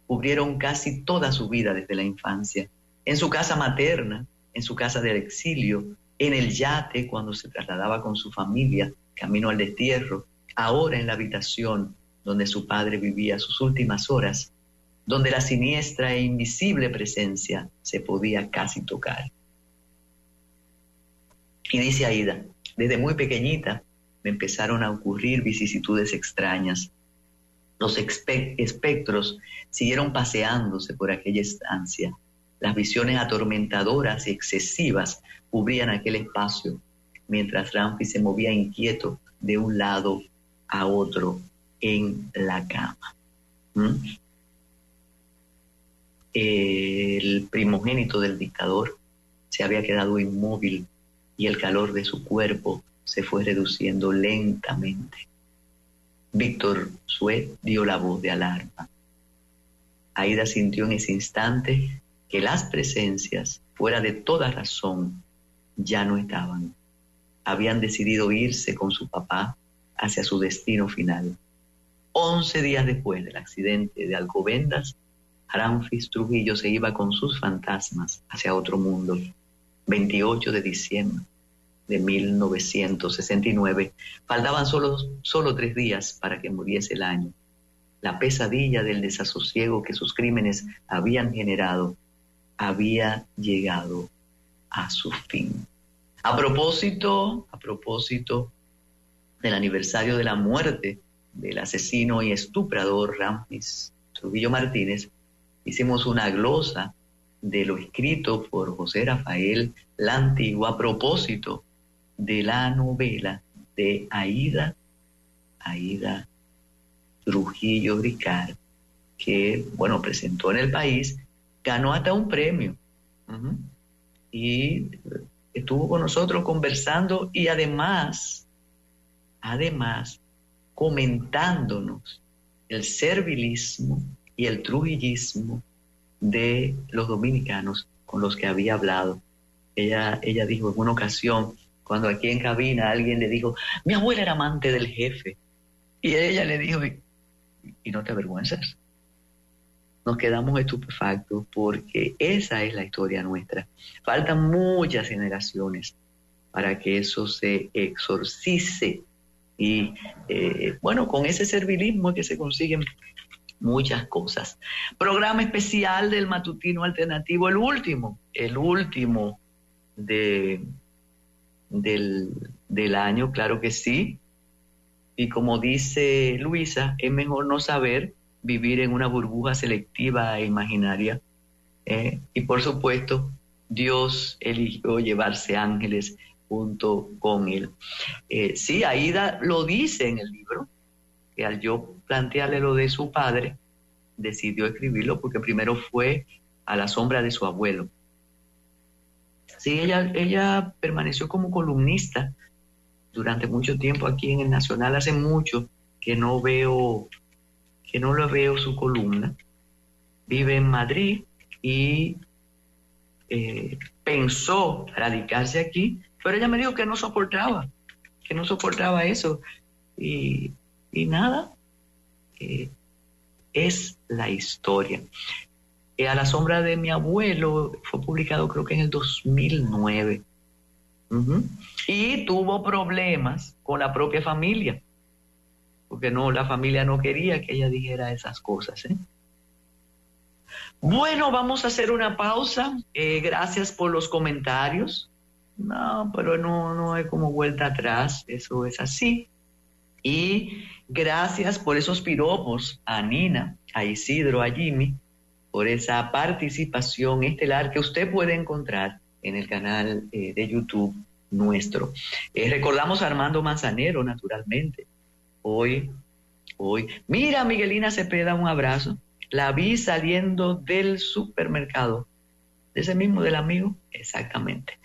cubrieron casi toda su vida desde la infancia, en su casa materna, en su casa del exilio, en el yate cuando se trasladaba con su familia camino al destierro, ahora en la habitación donde su padre vivía sus últimas horas, donde la siniestra e invisible presencia se podía casi tocar. Y dice Aida, desde muy pequeñita me empezaron a ocurrir vicisitudes extrañas. Los espe- espectros siguieron paseándose por aquella estancia. Las visiones atormentadoras y excesivas cubrían aquel espacio, mientras Ramfi se movía inquieto de un lado a otro en la cama. ¿Mm? El primogénito del dictador se había quedado inmóvil y el calor de su cuerpo se fue reduciendo lentamente. Víctor Suet dio la voz de alarma. Aida sintió en ese instante que las presencias, fuera de toda razón, ya no estaban. Habían decidido irse con su papá hacia su destino final. Once días después del accidente de Alcobendas, Aranfis Trujillo se iba con sus fantasmas hacia otro mundo. 28 de diciembre de 1969. Faltaban solo, solo tres días para que muriese el año. La pesadilla del desasosiego que sus crímenes habían generado había llegado a su fin. A propósito, a propósito del aniversario de la muerte del asesino y estuprador Ramfis Trujillo Martínez, hicimos una glosa de lo escrito por José Rafael la Antigua a propósito de la novela de Aida, Aida Trujillo Ricard, que, bueno, presentó en el país, ganó hasta un premio. Y estuvo con nosotros conversando y además, además, comentándonos el servilismo y el trujillismo de los dominicanos con los que había hablado. Ella, ella dijo en una ocasión, cuando aquí en cabina alguien le dijo, mi abuela era amante del jefe. Y ella le dijo, ¿y, y no te avergüenzas? Nos quedamos estupefactos porque esa es la historia nuestra. Faltan muchas generaciones para que eso se exorcice. Y eh, bueno, con ese servilismo que se consiguen muchas cosas. Programa especial del matutino alternativo, el último, el último de, del, del año, claro que sí. Y como dice Luisa, es mejor no saber vivir en una burbuja selectiva e imaginaria. ¿eh? Y por supuesto, Dios eligió llevarse ángeles junto con él. Eh, sí, Aida lo dice en el libro, que al yo plantearle lo de su padre, decidió escribirlo porque primero fue a la sombra de su abuelo. Sí, ella, ella permaneció como columnista durante mucho tiempo aquí en el Nacional, hace mucho que no veo, que no lo veo su columna. Vive en Madrid y eh, pensó radicarse aquí, pero ella me dijo que no soportaba, que no soportaba eso. Y, y nada, eh, es la historia. Eh, a la sombra de mi abuelo fue publicado creo que en el 2009. Ujú. Y tuvo problemas con la propia familia, porque no, la familia no quería que ella dijera esas cosas. ¿eh? Bueno, vamos a hacer una pausa. Eh, gracias por los comentarios. No, pero no, no hay como vuelta atrás, eso es así. Y gracias por esos piropos a Nina, a Isidro, a Jimmy, por esa participación estelar que usted puede encontrar en el canal eh, de YouTube nuestro. Eh, recordamos a Armando Manzanero, naturalmente. Hoy, hoy. Mira, Miguelina Cepeda, un abrazo. La vi saliendo del supermercado. ¿De ese mismo del amigo? Exactamente.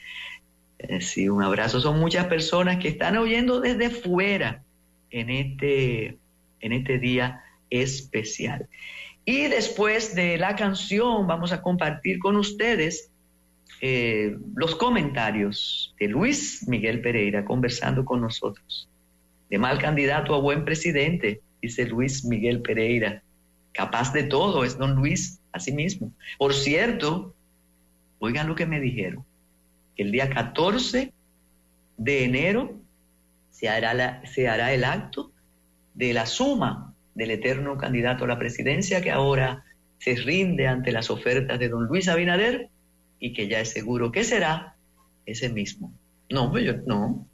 Eh, sí, un abrazo. Son muchas personas que están oyendo desde fuera en este, en este día especial. Y después de la canción vamos a compartir con ustedes eh, los comentarios de Luis Miguel Pereira conversando con nosotros. De mal candidato a buen presidente, dice Luis Miguel Pereira. Capaz de todo es don Luis, así mismo. Por cierto, oigan lo que me dijeron. El día 14 de enero se hará, el acto de la suma del eterno candidato a la presidencia que ahora se rinde ante las ofertas de don Luis Abinader y que ya es seguro que será ese mismo. No, yo no,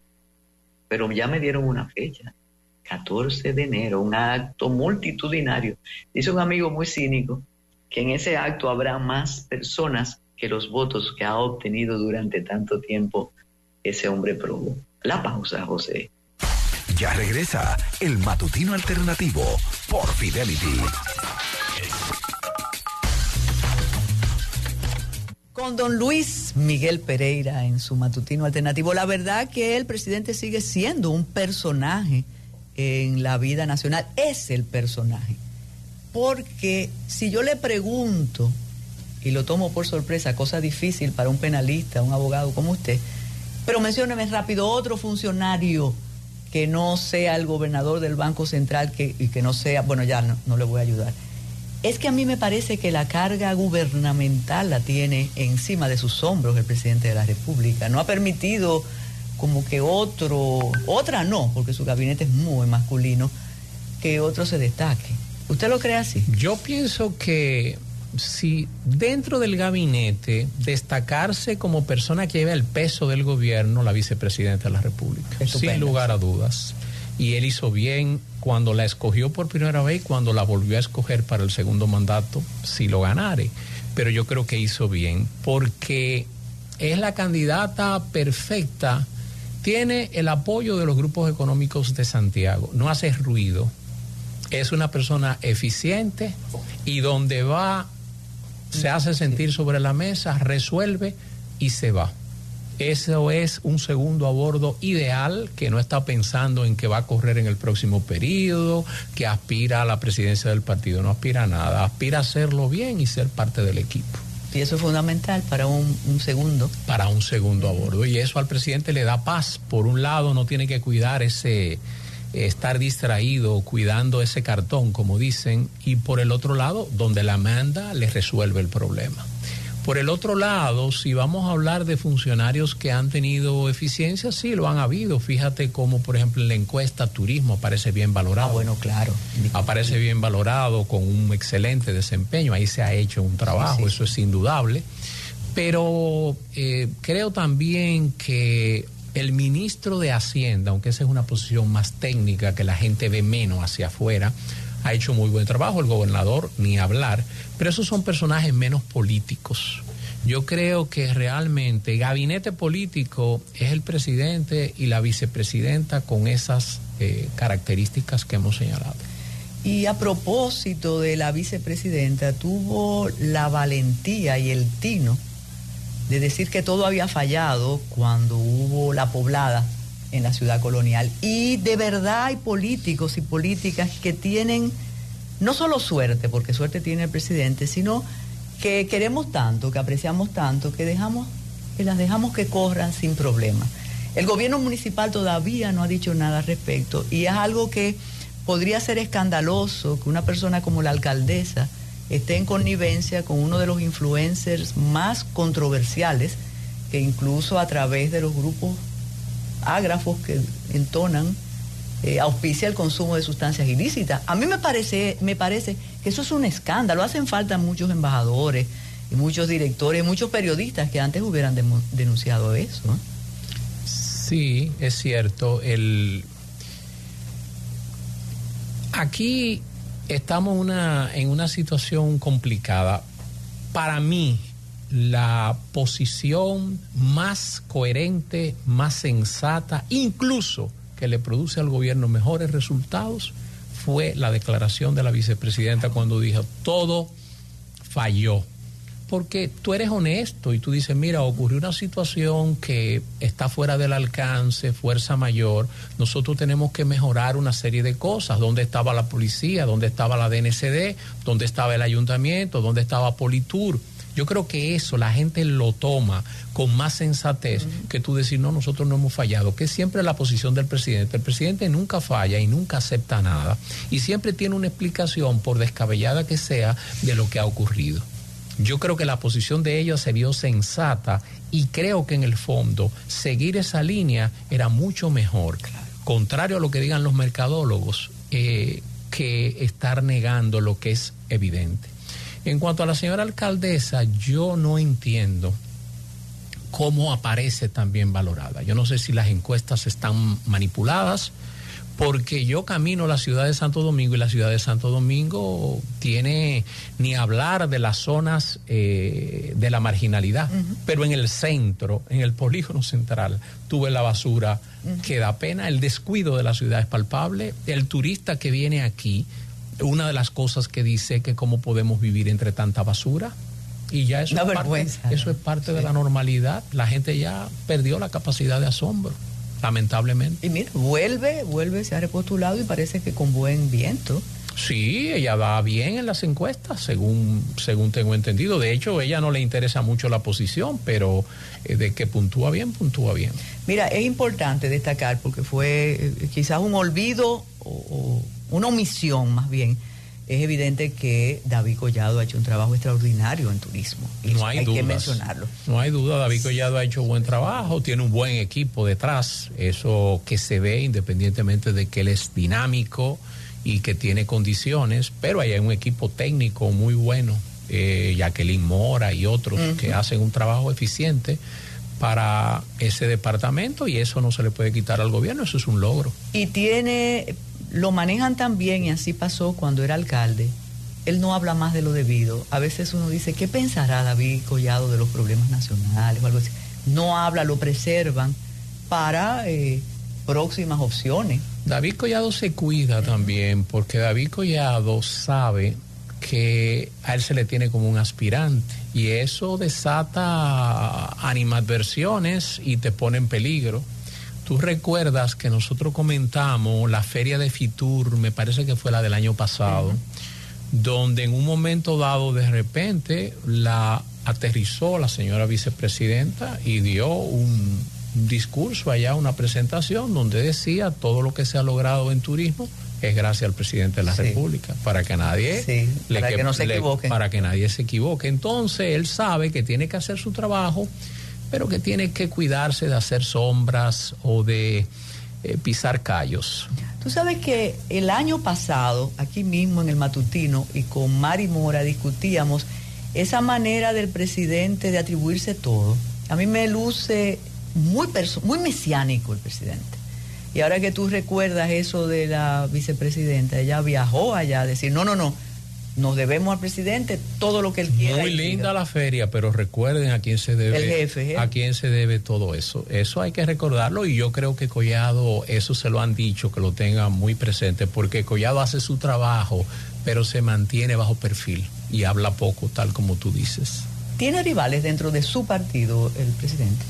pero ya me dieron una fecha, 14 de enero, un acto multitudinario. Dice un amigo muy cínico que en ese acto habrá más personas que los votos que ha obtenido durante tanto tiempo ese hombre probo. La pausa, José. Ya regresa el matutino alternativo por Fidelity. Con don Luis Miguel Pereira en su matutino alternativo, la verdad que el presidente sigue siendo un personaje en la vida nacional, es el personaje. Porque si yo le pregunto, y lo tomo por sorpresa, cosa difícil para un penalista, un abogado como usted, pero mencióneme rápido otro funcionario que no sea el gobernador del Banco Central que, y que no sea, bueno, ya no, no le voy a ayudar. Es que a mí me parece que la carga gubernamental la tiene encima de sus hombros el presidente de la República. No ha permitido como que otro, otra no, porque su gabinete es muy masculino, que otro se destaque. ¿Usted lo cree así? Yo pienso que si dentro del gabinete destacarse como persona que lleva el peso del gobierno, la vicepresidenta de la República, Estupendo. sin lugar a dudas. Y él hizo bien cuando la escogió por primera vez y cuando la volvió a escoger para el segundo mandato, si lo ganare. Pero yo creo que hizo bien porque es la candidata perfecta, tiene el apoyo de los grupos económicos de Santiago, no hace ruido, es una persona eficiente y donde va se hace sentir sobre la mesa, resuelve y se va. Eso es un segundo a bordo ideal que no está pensando en que va a correr en el próximo periodo, que aspira a la presidencia del partido, no aspira a nada, aspira a hacerlo bien y ser parte del equipo Y eso es fundamental para un, un segundo. para un segundo a bordo. Y eso al presidente le da paz. Por un lado, no tiene que cuidar ese, estar distraído cuidando ese cartón, como dicen, y por el otro lado, donde la manda, le resuelve el problema. Por el otro lado, si vamos a hablar de funcionarios que han tenido eficiencia, sí lo han habido. Fíjate cómo, por ejemplo, en la encuesta turismo aparece bien valorado Ah, bueno, claro. aparece bien valorado, con un excelente desempeño, ahí se ha hecho un trabajo, Sí, sí. eso es indudable. Pero eh, creo también que el ministro de Hacienda, aunque esa es una posición más técnica que la gente ve menos hacia afuera, ha hecho muy buen trabajo, el gobernador ni hablar, pero esos son personajes menos políticos. Yo creo que realmente gabinete político es el presidente y la vicepresidenta con esas eh, características que hemos señalado. Y a propósito de la vicepresidenta, tuvo la valentía y el tino de decir que todo había fallado cuando hubo la poblada en la ciudad colonial. Y de verdad hay políticos y políticas que tienen no solo suerte, porque suerte tiene el presidente, sino que queremos tanto, que apreciamos tanto, que dejamos, que las dejamos que corran sin problema. El gobierno municipal todavía no ha dicho nada al respecto y es algo que podría ser escandaloso que una persona como la alcaldesa esté en connivencia con uno de los influencers más controversiales que incluso a través de los grupos ágrafos que entonan eh, auspicia el consumo de sustancias ilícitas. A mí me parece, me parece que eso es un escándalo. Hacen falta muchos embajadores y muchos directores, muchos periodistas que antes hubieran denunciado eso. Sí, es cierto. El... Aquí estamos una, en una situación complicada. Para mí, la posición más coherente, más sensata, incluso que le produce al gobierno mejores resultados, fue la declaración de la vicepresidenta cuando dijo, todo falló porque tú eres honesto y tú dices, mira, ocurrió una situación que está fuera del alcance, fuerza mayor, nosotros tenemos que mejorar una serie de cosas, dónde estaba la policía, dónde estaba la DNCD, dónde estaba el ayuntamiento, dónde estaba Politur. Yo creo que eso la gente lo toma con más sensatez que tú decir, no, nosotros no hemos fallado, que es siempre la posición del presidente. El presidente nunca falla y nunca acepta nada y siempre tiene una explicación, por descabellada que sea, de lo que ha ocurrido. Yo creo que la posición de ellos se vio sensata y creo que en el fondo seguir esa línea era mucho mejor contrario a lo que digan los mercadólogos, eh, que estar negando lo que es evidente. En cuanto a la señora alcaldesa, yo no entiendo cómo aparece tan bien valorada. Yo no sé si las encuestas están manipuladas, porque yo camino la ciudad de Santo Domingo y la ciudad de Santo Domingo tiene ni hablar de las zonas eh, de la marginalidad, pero en el centro, en el polígono central, tuve la basura que da pena, el descuido de la ciudad es palpable, el turista que viene aquí, una de las cosas que dice que cómo podemos vivir entre tanta basura. Y ya eso, es parte, eso es parte de la normalidad. La gente ya perdió la capacidad de asombro, lamentablemente. Y mira, vuelve, vuelve, se ha repostulado y parece que con buen viento. Sí, ella va bien en las encuestas, según, según tengo entendido. De hecho, ella no le interesa mucho la posición, pero eh, de que puntúa bien, puntúa bien. Mira, es importante destacar porque fue eh, quizás un olvido o, o una omisión más bien. Es evidente que David Collado ha hecho un trabajo extraordinario en turismo. Y No hay, hay que mencionarlo. No hay duda, David Collado ha hecho buen trabajo, tiene un buen equipo detrás, eso que se ve independientemente de que él es dinámico y que tiene condiciones, pero hay un equipo técnico muy bueno, eh, Jacqueline Mora y otros que hacen un trabajo eficiente para ese departamento y eso no se le puede quitar al gobierno, eso es un logro. Y tiene, lo manejan tan bien y así pasó cuando era alcalde. Él no habla más de lo debido. A veces uno dice, ¿qué pensará David Collado de los problemas nacionales o algo así? No habla, lo preservan para eh, próximas opciones. David Collado se cuida también porque David Collado sabe que a él se le tiene como un aspirante y eso desata animadversiones y te pone en peligro. Tú recuerdas que nosotros comentamos la feria de Fitur, me parece que fue la del año pasado, donde en un momento dado de repente la aterrizó la señora vicepresidenta y dio un, un discurso allá, una presentación donde decía todo lo que se ha logrado en turismo es gracias al presidente de la Sí. República, para que nadie Sí, para que no se equivoque. para que nadie se equivoque. Entonces él sabe que tiene que hacer su trabajo, pero que tiene que cuidarse de hacer sombras o de eh, pisar callos. Tú sabes que el año pasado, aquí mismo en el matutino, y con Mari Mora discutíamos esa manera del presidente de atribuirse todo. A mí me luce muy, mesiánico el presidente. Y ahora que tú recuerdas eso de la vicepresidenta, ella viajó allá a decir, no, no, no, nos debemos al presidente todo lo que él quiera. Muy linda diga". la feria, pero recuerden a quién se debe El jefe, ¿eh? a quién se debe todo eso. Eso hay que recordarlo y yo creo que Collado eso se lo han dicho que lo tenga muy presente porque Collado hace su trabajo, pero se mantiene bajo perfil y habla poco tal como tú dices. ¿Tiene rivales dentro de su partido el presidente?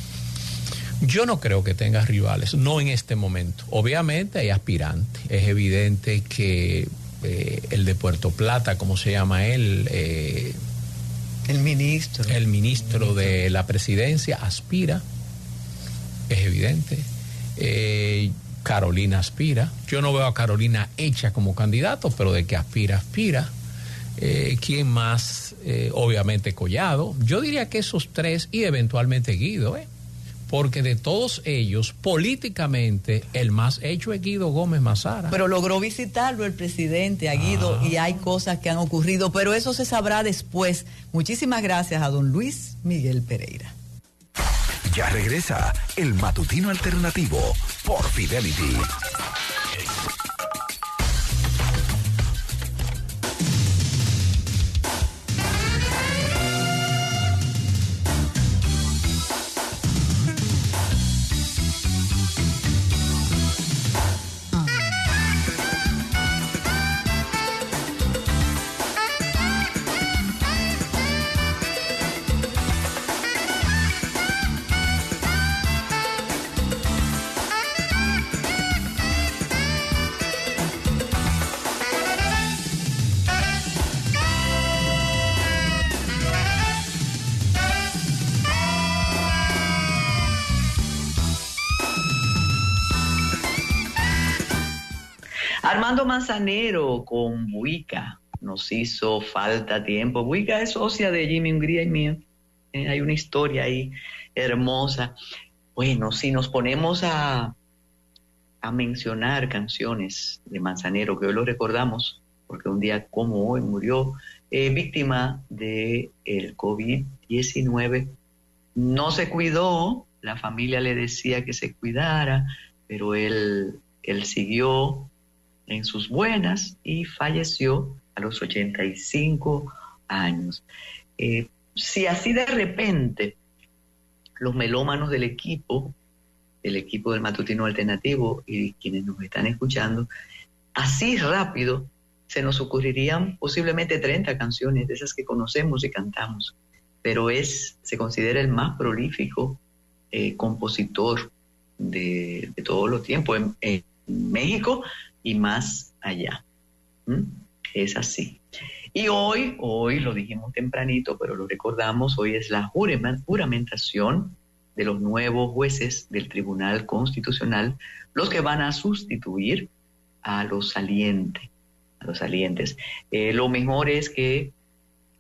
Yo no creo que tenga rivales, no en este momento. Obviamente hay aspirantes. Es evidente que eh, el de Puerto Plata, como se llama él, eh, El ministro. el ministro de la presidencia aspira, es evidente. Eh, Carolina aspira. Yo no veo a Carolina hecha como candidato, pero de que aspira, aspira. ¿Quién más? Obviamente Collado. Yo diría que esos tres y eventualmente Guido, ¿eh? Porque de todos ellos, políticamente, el más hecho es Guido Gómez Mazara. Pero logró visitarlo el presidente, a Guido, Ah. y hay cosas que han ocurrido, pero eso se sabrá después. Muchísimas gracias a don Luis Miguel Pereira. Ya regresa el matutino alternativo por Fidelity. Armando Manzanero con Buica nos hizo falta tiempo. Buica es socia de Jimmy Hungría y mío. Eh, hay una historia ahí hermosa. Bueno, si nos ponemos a, a mencionar canciones de Manzanero, que hoy lo recordamos, porque un día como hoy murió eh, víctima del el COVID-19. No se cuidó, la familia le decía que se cuidara, pero él, él siguió en sus buenas y falleció a los 85 años. Eh, si así de repente los melómanos del equipo, el equipo del matutino alternativo y quienes nos están escuchando, así rápido se nos ocurrirían posiblemente 30 canciones de esas que conocemos y cantamos, pero es, se considera el más prolífico eh, compositor de, todos los tiempos en, México y más allá. ¿Mm? Es así. Y hoy, hoy lo dijimos tempranito, pero lo recordamos, hoy es la juramentación de los nuevos jueces del Tribunal Constitucional, los que van a sustituir a los salientes. A los salientes. Eh, lo mejor es que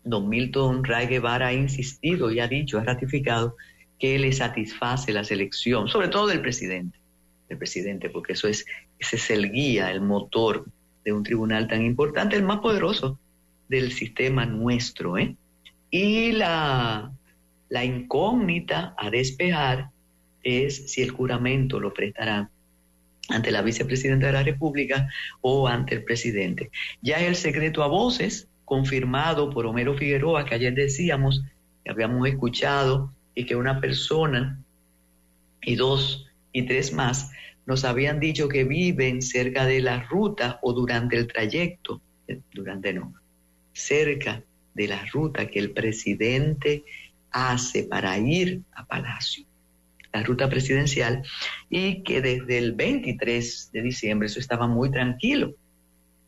don Milton Ray Guevara ha insistido y ha dicho, ha ratificado que le satisface la selección, sobre todo del presidente, del presidente, porque eso es, ese es el guía, el motor de un tribunal tan importante, el más poderoso del sistema nuestro. ¿eh? Y la, la incógnita a despejar es si el juramento lo prestará ante la vicepresidenta de la República o ante el presidente. Ya el secreto a voces confirmado por Homero Figueroa, que ayer decíamos que habíamos escuchado y que una persona y dos y tres más nos habían dicho que viven cerca de la ruta o durante el trayecto, durante no, cerca de la ruta que el presidente hace para ir a Palacio, la ruta presidencial, y que desde el 23 de diciembre eso estaba muy tranquilo.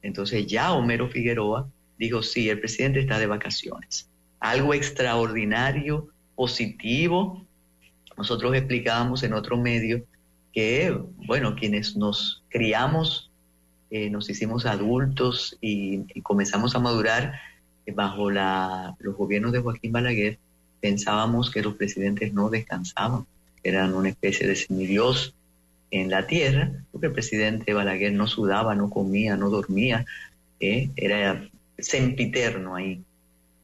Entonces ya Homero Figueroa dijo, sí, el presidente está de vacaciones. Algo extraordinario positivo. Nosotros explicábamos en otro medio que, bueno, quienes nos criamos, eh, nos hicimos adultos y, comenzamos a madurar eh, bajo la, los gobiernos de Joaquín Balaguer, pensábamos que los presidentes no descansaban, eran una especie de semidios en la tierra, porque el presidente Balaguer no sudaba, no comía, no dormía, eh, era sempiterno ahí.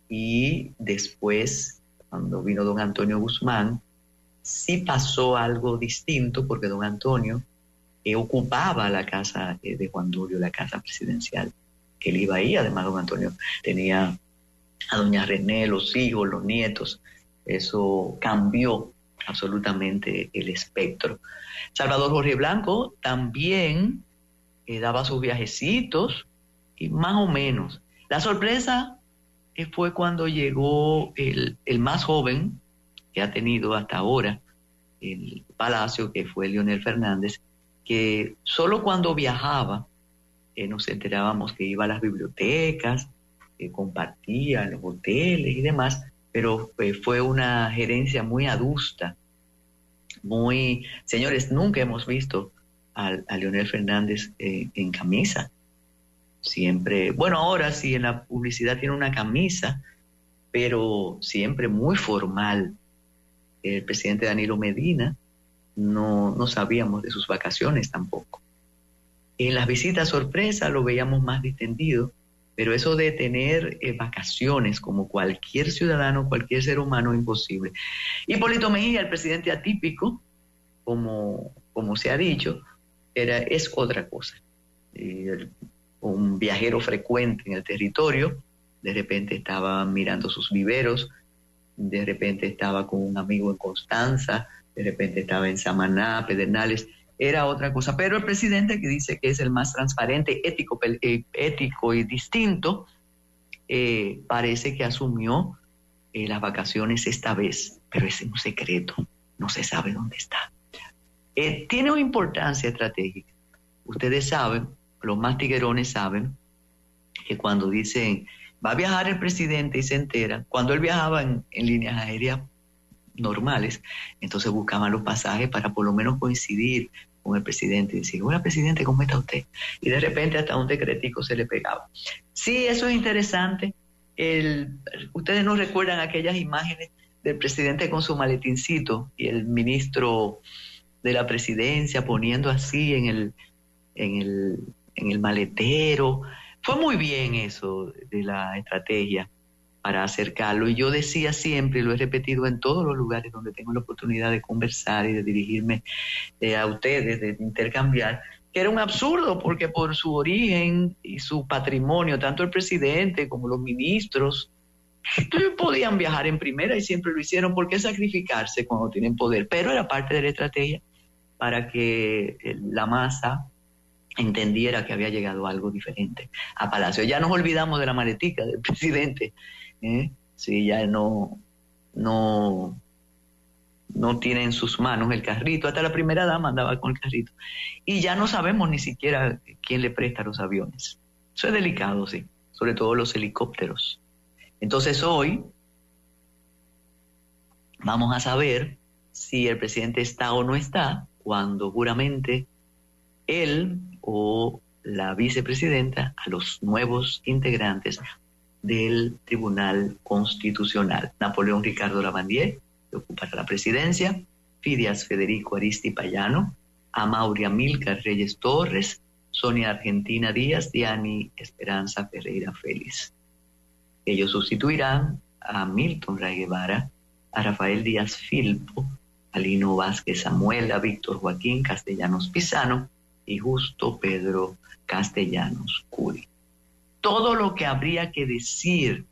Y después cuando vino don Antonio Guzmán, sí pasó algo distinto porque don Antonio eh, ocupaba la casa eh, de Juan Dulio, la casa presidencial, que él iba ahí, además don Antonio tenía a doña René, los hijos, los nietos, eso cambió absolutamente el espectro. Salvador Jorge Blanco también eh, daba sus viajecitos y más o menos. La sorpresa fue cuando llegó el, el, más joven que ha tenido hasta ahora el palacio, que fue Leonel Fernández, que solo cuando viajaba eh, nos enterábamos que iba a las bibliotecas, que compartía los hoteles y demás, pero eh, fue una gerencia muy adusta, muy... Señores, nunca hemos visto a, a Leonel Fernández eh, en camisa siempre, bueno, ahora sí en la publicidad tiene una camisa, pero siempre muy formal. El presidente Danilo Medina no, no sabíamos de sus vacaciones tampoco. En las visitas sorpresa lo veíamos más distendido, pero eso de tener eh, vacaciones como cualquier ciudadano, cualquier ser humano, imposible. Hipólito Mejía, el presidente atípico, como, como se ha dicho, era, es otra cosa. Eh, un viajero frecuente en el territorio, de repente estaba mirando sus viveros, de repente estaba con un amigo en Constanza, de repente estaba en Samaná, Pedernales, era otra cosa. Pero el presidente que dice que es el más transparente, ético, eh, ético y distinto, eh, parece que asumió eh, las vacaciones esta vez, pero es un secreto, no se sabe dónde está. Tiene una importancia estratégica. Ustedes saben los más tiguerones saben que cuando dicen va a viajar el presidente y se entera, cuando él viajaba en, líneas aéreas normales, entonces buscaban los pasajes para por lo menos coincidir con el presidente y decir, hola presidente, ¿cómo está usted? Y de repente hasta un decretico se le pegaba. Sí, eso es interesante. Ustedes no recuerdan aquellas imágenes del presidente con su maletincito y el ministro de la presidencia, poniendo así en el, en el, en el maletero. Fue muy bien eso de la estrategia para acercarlo. Y yo decía siempre, y lo he repetido en todos los lugares donde tengo la oportunidad de conversar y de dirigirme eh, a ustedes, de intercambiar, que era un absurdo porque por su origen y su patrimonio, tanto el presidente como los ministros, podían viajar en primera y siempre lo hicieron. ¿Por qué sacrificarse cuando tienen poder? Pero era parte de la estrategia para que eh, la masa entendiera que había llegado algo diferente a Palacio. Ya nos olvidamos de la maletica del presidente. ¿eh? Sí, ya no, no, no tiene en sus manos el carrito. Hasta la primera dama andaba con el carrito. Y ya no sabemos ni siquiera quién le presta los aviones. Eso es delicado, sí. Sobre todo los helicópteros. Entonces hoy vamos a saber si el presidente está o no está cuando juramente él o la vicepresidenta a los nuevos integrantes del Tribunal Constitucional. Napoleón Ricardo Lavandier, que ocupará la presidencia, Fidias Federico Aristi Payano, Amauria Milcar Reyes Torres, Sonia Argentina Díaz, Diani Esperanza Ferreira Félix. Ellos sustituirán a Milton Ray Guevara, a Rafael Díaz Filpo, a Lino Vázquez Samuel, a Víctor Joaquín Castellanos Pisano y Justo Pedro Castellanos Curi. Todo lo que habría que decir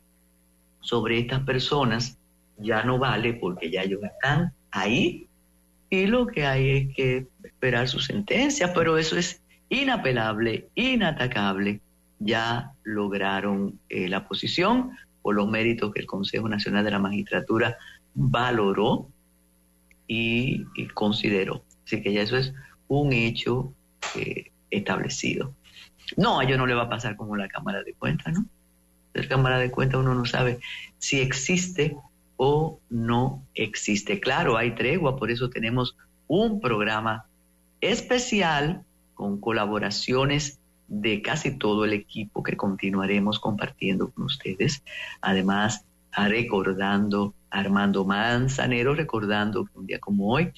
sobre estas personas ya no vale porque ya ellos están ahí y lo que hay es que esperar su sentencia, pero eso es inapelable, inatacable ya lograron eh, la posición por los méritos que el Consejo Nacional de la Magistratura valoró y, consideró. Así que ya eso es un hecho eh, establecido. No, a ellos no le va a pasar como la Cámara de Cuentas, ¿no? La Cámara de Cuentas uno no sabe si existe o no existe. Claro, hay tregua, por eso tenemos un programa especial con colaboraciones de casi todo el equipo que continuaremos compartiendo con ustedes. Además, recordando a Armando Manzanero, recordando que un día como hoy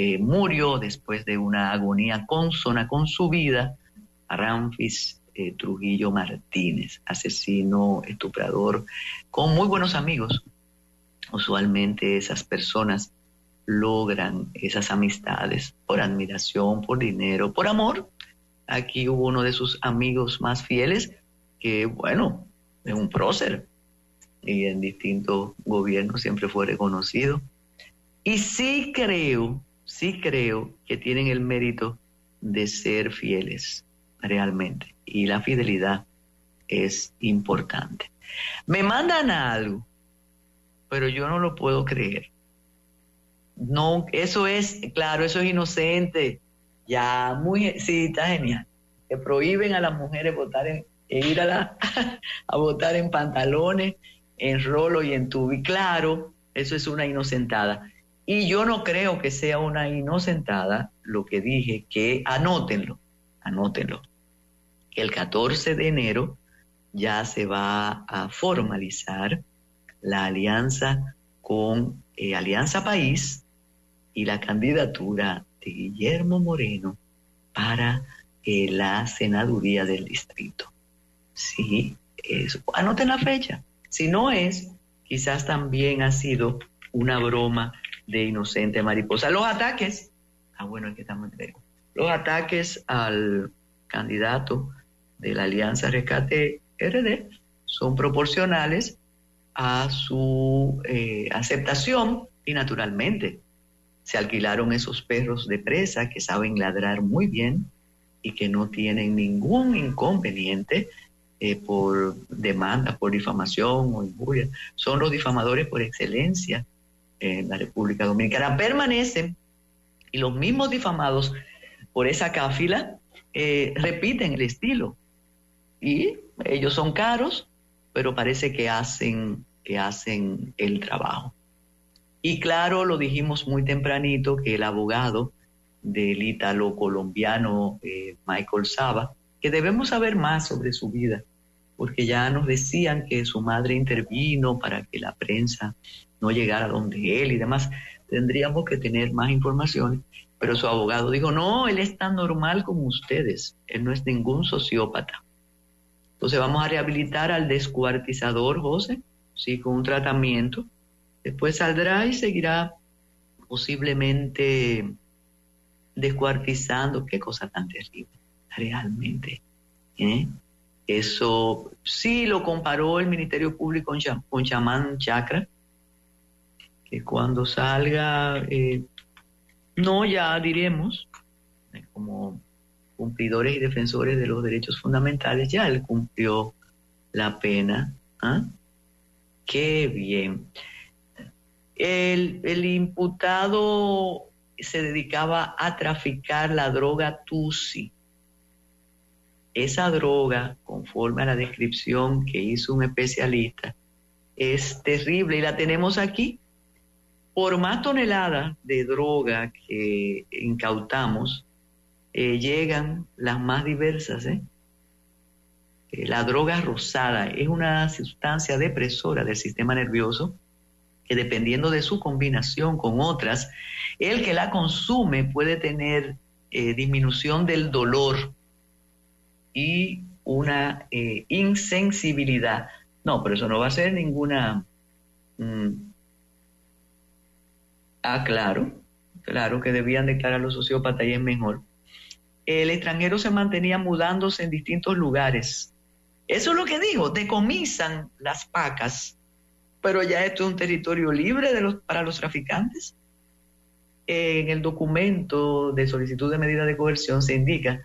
eh, murió después de una agonía consona con su vida Ramfis eh, Trujillo Martínez, asesino, estuprador, con muy buenos amigos. Usualmente esas personas logran esas amistades por admiración, por dinero, por amor, Aquí hubo uno de sus amigos más fieles que, bueno, es un prócer y en distintos gobiernos siempre fue reconocido. Y sí creo, sí creo que tienen el mérito de ser fieles realmente. Y la fidelidad es importante. Me mandan algo, pero yo no lo puedo creer. No, eso es, claro, eso es inocente. Ya, muy, sí, está genial. Que prohíben a las mujeres votar en, e ir a, votar en pantalones, en rolo y en tubi. Claro, eso es una inocentada. Y yo no creo que sea una inocentada lo que dije, que anótenlo, anótenlo. El 14 de enero ya se va a formalizar la alianza con eh, Alianza País y la candidatura de Guillermo Moreno para eh, la senaduría del distrito. Sí, eso. Anoten la fecha. Si no es, quizás también ha sido una broma de inocente mariposa. Los ataques, ah bueno, aquí estamos Los ataques al candidato de la Alianza Rescate RD son proporcionales a su eh, aceptación y naturalmente se alquilaron esos perros de presa que saben ladrar muy bien y que no tienen ningún inconveniente eh, por demanda, por difamación o injuria. Son los difamadores por excelencia en la República Dominicana. Permanecen y los mismos difamados por esa cáfila eh, repiten el estilo. Y ellos son caros, pero parece que hacen, que hacen el trabajo. Y claro, lo dijimos muy tempranito, que el abogado del ítalo colombiano eh, Michael Saba, que debemos saber más sobre su vida, porque ya nos decían que su madre intervino para que la prensa no llegara donde él y demás. tendríamos que tener más información, pero su abogado dijo, no, él es tan normal como ustedes, él no es ningún sociópata. Entonces vamos a rehabilitar al descuartizador, José, sí, con un tratamiento. Después saldrá y seguirá posiblemente descuartizando. Qué cosa tan terrible, realmente. ¿eh? Eso sí lo comparó el Ministerio Público con, con Chamán Chakra, que cuando salga, eh, no ya diremos, eh, como cumplidores y defensores de los derechos fundamentales, ya él cumplió la pena. ¿ah? Qué bien. El, el imputado se dedicaba a traficar la droga Tusi. Esa droga, conforme a la descripción que hizo un especialista, es terrible y la tenemos aquí. Por más toneladas de droga que incautamos, eh, llegan las más diversas. ¿eh? Eh, La droga rosada es una sustancia depresora del sistema nervioso que dependiendo de su combinación con otras, el que la consume puede tener eh, disminución del dolor y una insensibilidad. No, pero eso no va a ser ninguna... mm, Ah, claro, claro que debían declarar los sociópatas y es mejor. El extranjero se mantenía mudándose en distintos lugares. Eso es lo que digo, decomisan las pacas, pero ya esto es un territorio libre para los traficantes. En el documento de solicitud de medida de coerción se indica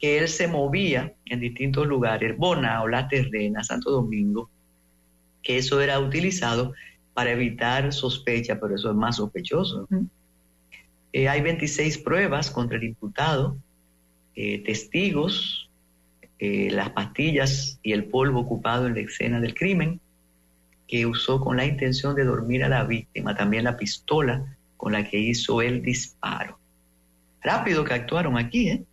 que él se movía en distintos lugares, Bonao, La Terrena, Santo Domingo, que eso era utilizado para evitar sospecha, pero eso es más sospechoso. Eh, hay 26 pruebas contra el imputado, eh, testigos, eh, las pastillas y el polvo ocupado en la escena del crimen, que usó con la intención de dormir a la víctima, también la pistola con la que hizo el disparo. Rápido que actuaron aquí, ¿eh?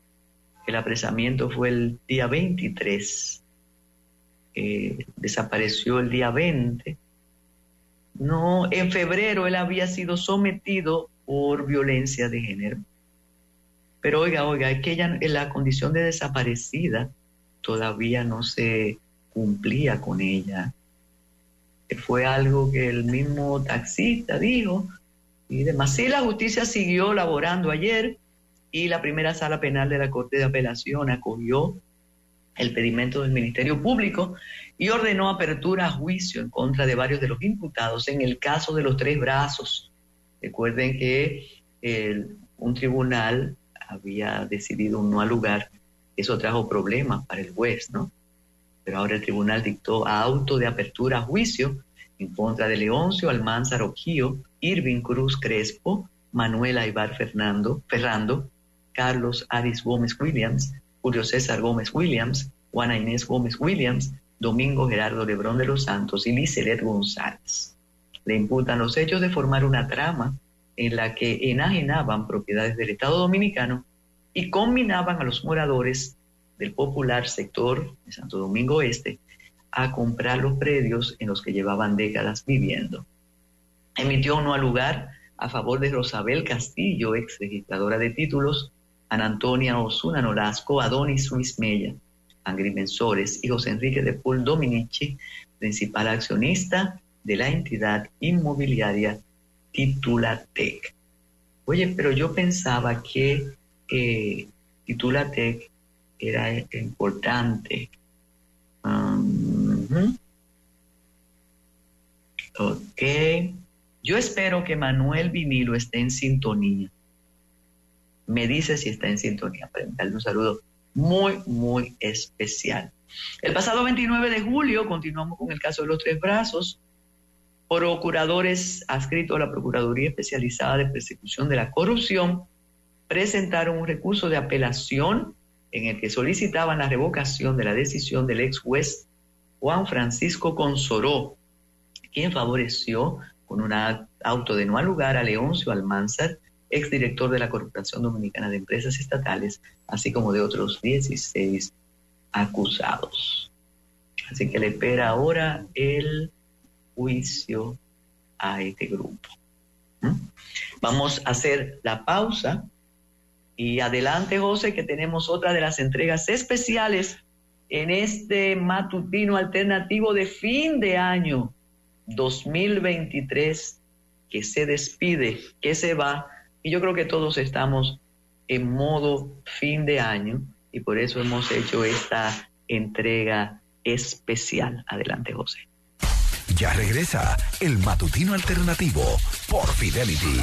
El apresamiento fue el día 23, eh, desapareció el día 20. No, en febrero él había sido sometido por violencia de género. Pero oiga, oiga, es que ella en la condición de desaparecida todavía no se cumplía con ella. Fue algo que el mismo taxista dijo y demás. Sí, la justicia siguió laborando ayer y la primera sala penal de la Corte de Apelación acogió el pedimento del Ministerio Público y ordenó apertura a juicio en contra de varios de los imputados en el caso de los tres brazos. Recuerden que un tribunal había decidido no al lugar, eso trajo problemas para el juez, ¿no? Pero ahora el tribunal dictó auto de apertura a juicio en contra de Leoncio Almanzar Oquío, Irving Cruz Crespo, Manuel Aibar Fernando, Ferrando, Carlos Aris Gómez Williams, Julio César Gómez Williams, Juana Inés Gómez Williams, Domingo Gerardo Lebrón de los Santos y Licelet González. Le imputan los hechos de formar una trama en la que enajenaban propiedades del Estado Dominicano y combinaban a los moradores del popular sector de Santo Domingo Este a comprar los predios en los que llevaban décadas viviendo. Emitió uno al lugar a favor de Rosabel Castillo, ex registradora de títulos, Ana Antonia Osuna Nolasco, Adonis Ruiz Mella, agrimensores y José Enrique de Paul Dominici, principal accionista de la entidad inmobiliaria Titulatec. Oye, pero yo pensaba que Titulatec era importante. Um, ujú. Ok. Yo espero que Manuel Vinilo esté en sintonía. Me dice si está en sintonía para darle un saludo muy, muy especial. El pasado 29 de julio continuamos con el caso de los tres brazos. Procuradores adscritos a la Procuraduría Especializada de Persecución de la Corrupción presentaron un recurso de apelación en el que solicitaban la revocación de la decisión del ex juez Juan Francisco Consoró, quien favoreció con un auto de no lugar a Leoncio Almanzar, exdirector de la Corporación Dominicana de Empresas Estatales, así como de otros 16 acusados. Así que le espera ahora el juicio a este grupo. ¿Mm? Vamos a hacer la pausa y adelante, José, que tenemos otra de las entregas especiales en este matutino alternativo de fin de año 2023 que se despide, que se va. Y yo creo que todos estamos en modo fin de año y por eso hemos hecho esta entrega especial. Adelante, José. Ya regresa el matutino alternativo por Fidelity.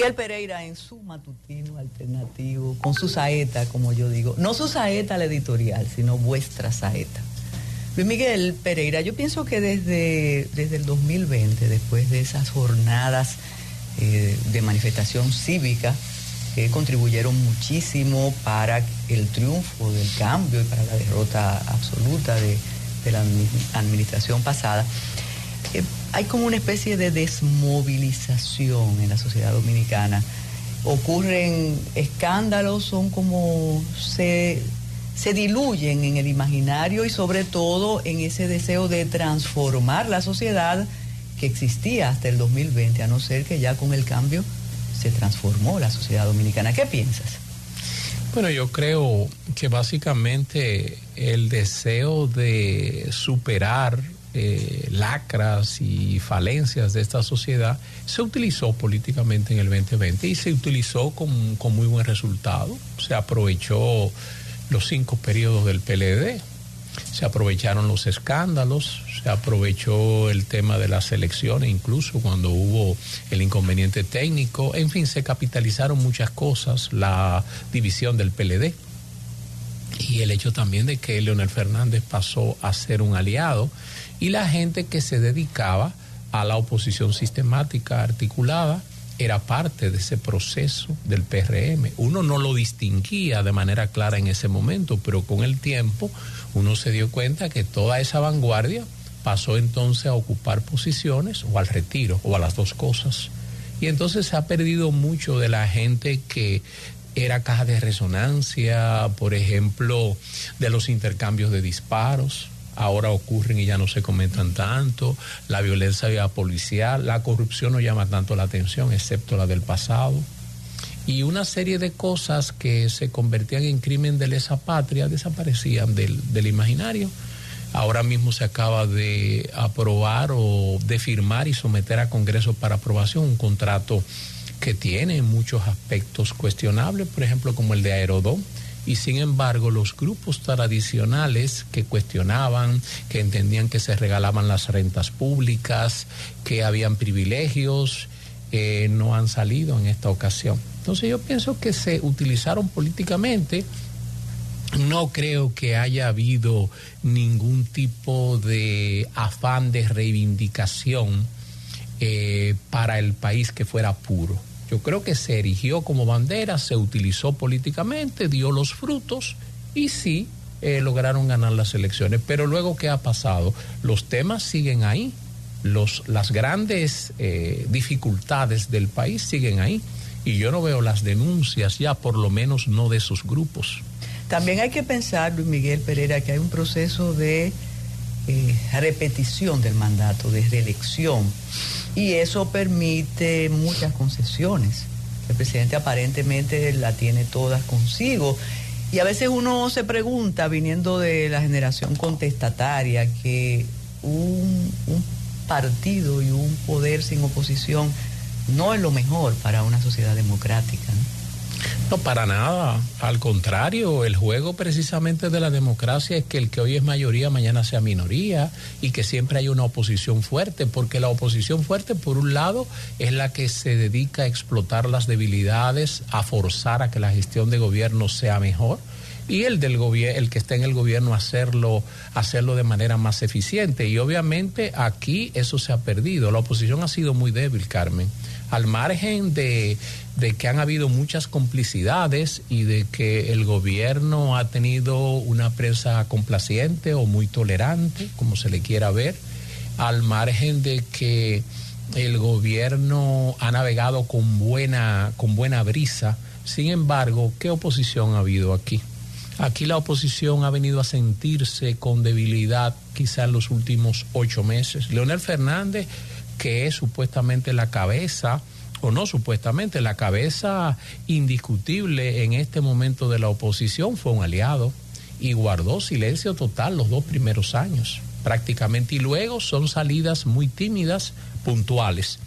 Miguel Pereira en su matutino alternativo, con su saeta, como yo digo. No su saeta la editorial, sino vuestra saeta. Luis Miguel Pereira, yo pienso que desde, desde el 2020, después de esas jornadas eh, de manifestación cívica que contribuyeron muchísimo para el triunfo del cambio y para la derrota absoluta de, la admi- administración pasada, eh, hay como una especie de desmovilización en la sociedad dominicana. Ocurren escándalos, son como se, se diluyen en el imaginario y sobre todo en ese deseo de transformar la sociedad que existía hasta el 2020, a no ser que ya con el cambio se transformó la sociedad dominicana. ¿Qué piensas? Bueno, yo creo que básicamente el deseo de superar eh, lacras y falencias de esta sociedad se utilizó políticamente en el 2020 y se utilizó con, con muy buen resultado. Se aprovechó los cinco periodos del PLD, se aprovecharon los escándalos, se aprovechó el tema de las elecciones, incluso cuando hubo el inconveniente técnico, en fin, se capitalizaron muchas cosas, la división del PLD y el hecho también de que Leonel Fernández pasó a ser un aliado y la gente que se dedicaba a la oposición sistemática articulada era parte de ese proceso del PRM. Uno no lo distinguía de manera clara en ese momento, pero con el tiempo uno se dio cuenta que toda esa vanguardia pasó entonces a ocupar posiciones o al retiro o a las dos cosas. Y entonces se ha perdido mucho de la gente que era caja de resonancia, por ejemplo, de los intercambios de disparos. Ahora ocurren y ya no se comentan tanto. La violencia policial, la corrupción no llama tanto la atención, excepto la del pasado. Y una serie de cosas que se convertían en crimen de lesa patria desaparecían del, del imaginario. Ahora mismo se acaba de aprobar o de firmar y someter a Congreso para aprobación un contrato que tiene muchos aspectos cuestionables, por ejemplo, como el de Aerodón. Y sin embargo, los grupos tradicionales que cuestionaban, que entendían que se regalaban las rentas públicas, que habían privilegios, eh, no han salido en esta ocasión. Entonces yo pienso que se utilizaron políticamente no creo que haya habido ningún tipo de afán de reivindicación eh, para el país que fuera puro. Yo creo que se erigió como bandera, se utilizó políticamente, dio los frutos y sí eh, lograron ganar las elecciones. Pero luego, ¿qué ha pasado? Los temas siguen ahí, los, las grandes eh, dificultades del país siguen ahí y yo no veo las denuncias ya, por lo menos no de esos grupos. También hay que pensar, Luis Miguel Pereira, que hay un proceso de eh, repetición del mandato, de reelección, y eso permite muchas concesiones. El presidente aparentemente la tiene todas consigo. Y a veces uno se pregunta, viniendo de la generación contestataria, que un, un partido y un poder sin oposición no es lo mejor para una sociedad democrática. ¿no? No, para nada. Al contrario, el juego precisamente de la democracia es que el que hoy es mayoría mañana sea minoría y que siempre hay una oposición fuerte, porque la oposición fuerte, por un lado, es la que se dedica a explotar las debilidades, a forzar a que la gestión de gobierno sea mejor y el del gobierno, el que está en el gobierno hacerlo, hacerlo de manera más eficiente. Y obviamente aquí eso se ha perdido. La oposición ha sido muy débil, Carmen. Al margen de, que han habido muchas complicidades y de que el gobierno ha tenido una prensa complaciente o muy tolerante, como se le quiera ver, al margen de que el gobierno ha navegado con buena, con buena brisa. Sin embargo, ¿qué oposición ha habido aquí? Aquí la oposición ha venido a sentirse con debilidad quizá en los últimos ocho meses. Leonel Fernández, que es supuestamente la cabeza, o no supuestamente, la cabeza indiscutible en este momento de la oposición, fue un aliado y guardó silencio total los dos primeros años, prácticamente. Y luego son salidas muy tímidas, puntuales.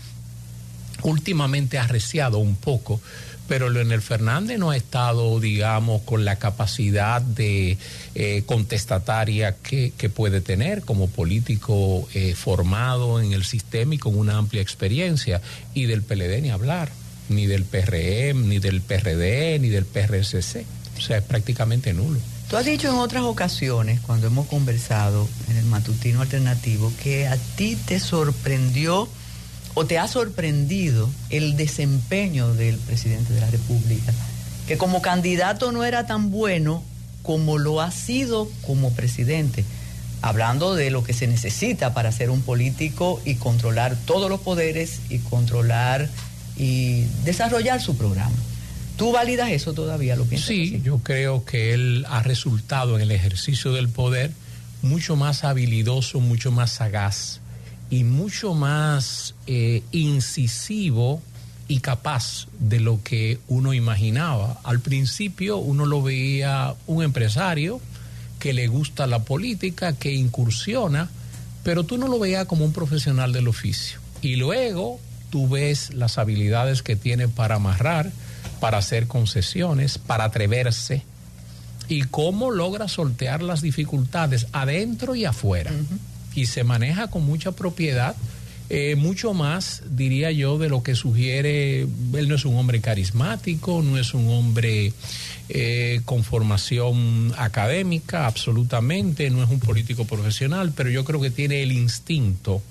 Últimamente ha arreciado un poco pero Leonel Fernández no ha estado, digamos, con la capacidad de eh, contestataria que, que, puede tener como político eh, formado en el sistema y con una amplia experiencia. Y del PLD ni hablar, ni del PRM, ni del PRD, ni del PRSC. O sea, es prácticamente nulo. Tú has dicho en otras ocasiones, cuando hemos conversado en el matutino alternativo, que a ti te sorprendió o te ha sorprendido el desempeño del presidente de la República, que como candidato no era tan bueno como lo ha sido como presidente, hablando de lo que se necesita para ser un político y controlar todos los poderes y controlar y desarrollar su programa. ¿Tú validas eso todavía? ¿Lo piensas sí, así? yo creo que él ha resultado en el ejercicio del poder mucho más habilidoso, mucho más sagaz y mucho más eh, incisivo y capaz de lo que uno imaginaba. Al principio uno lo veía un empresario que le gusta la política, que incursiona, pero tú no lo veías como un profesional del oficio. Y luego tú ves las habilidades que tiene para amarrar, para hacer concesiones, para atreverse y cómo logra sortear las dificultades adentro y afuera. Y se maneja con mucha propiedad, eh, mucho más, diría yo, de lo que sugiere, él no es un hombre carismático, no es un hombre eh, con formación académica, absolutamente, no es un político profesional, pero yo creo que tiene el instinto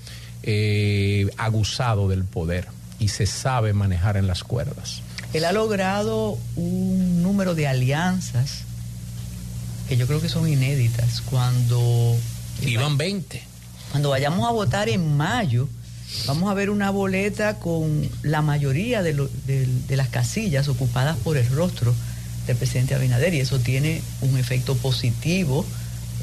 eh, aguzado del poder y se sabe manejar en las cuerdas. Él ha logrado un número de alianzas que yo creo que son inéditas cuando... Iban 20 cuando vayamos a votar en mayo, vamos a ver una boleta con la mayoría de, lo, de, de, las casillas ocupadas por el rostro del presidente Abinader y eso tiene un efecto positivo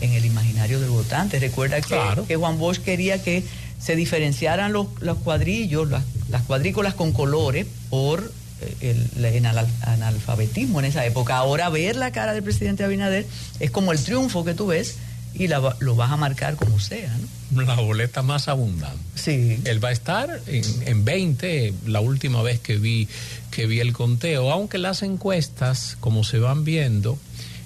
en el imaginario del votante. Recuerda que, claro. que Juan Bosch quería que se diferenciaran los, los cuadrillos, las, las, cuadrículas con colores por el, el, analfabetismo en esa época. Ahora ver la cara del presidente Abinader es como el triunfo que tú ves y la, lo vas a marcar como sea, ¿no? La boleta más abundante. Sí. Él va a estar en, en 20, la última vez que vi, que vi el conteo, aunque las encuestas, como se van viendo,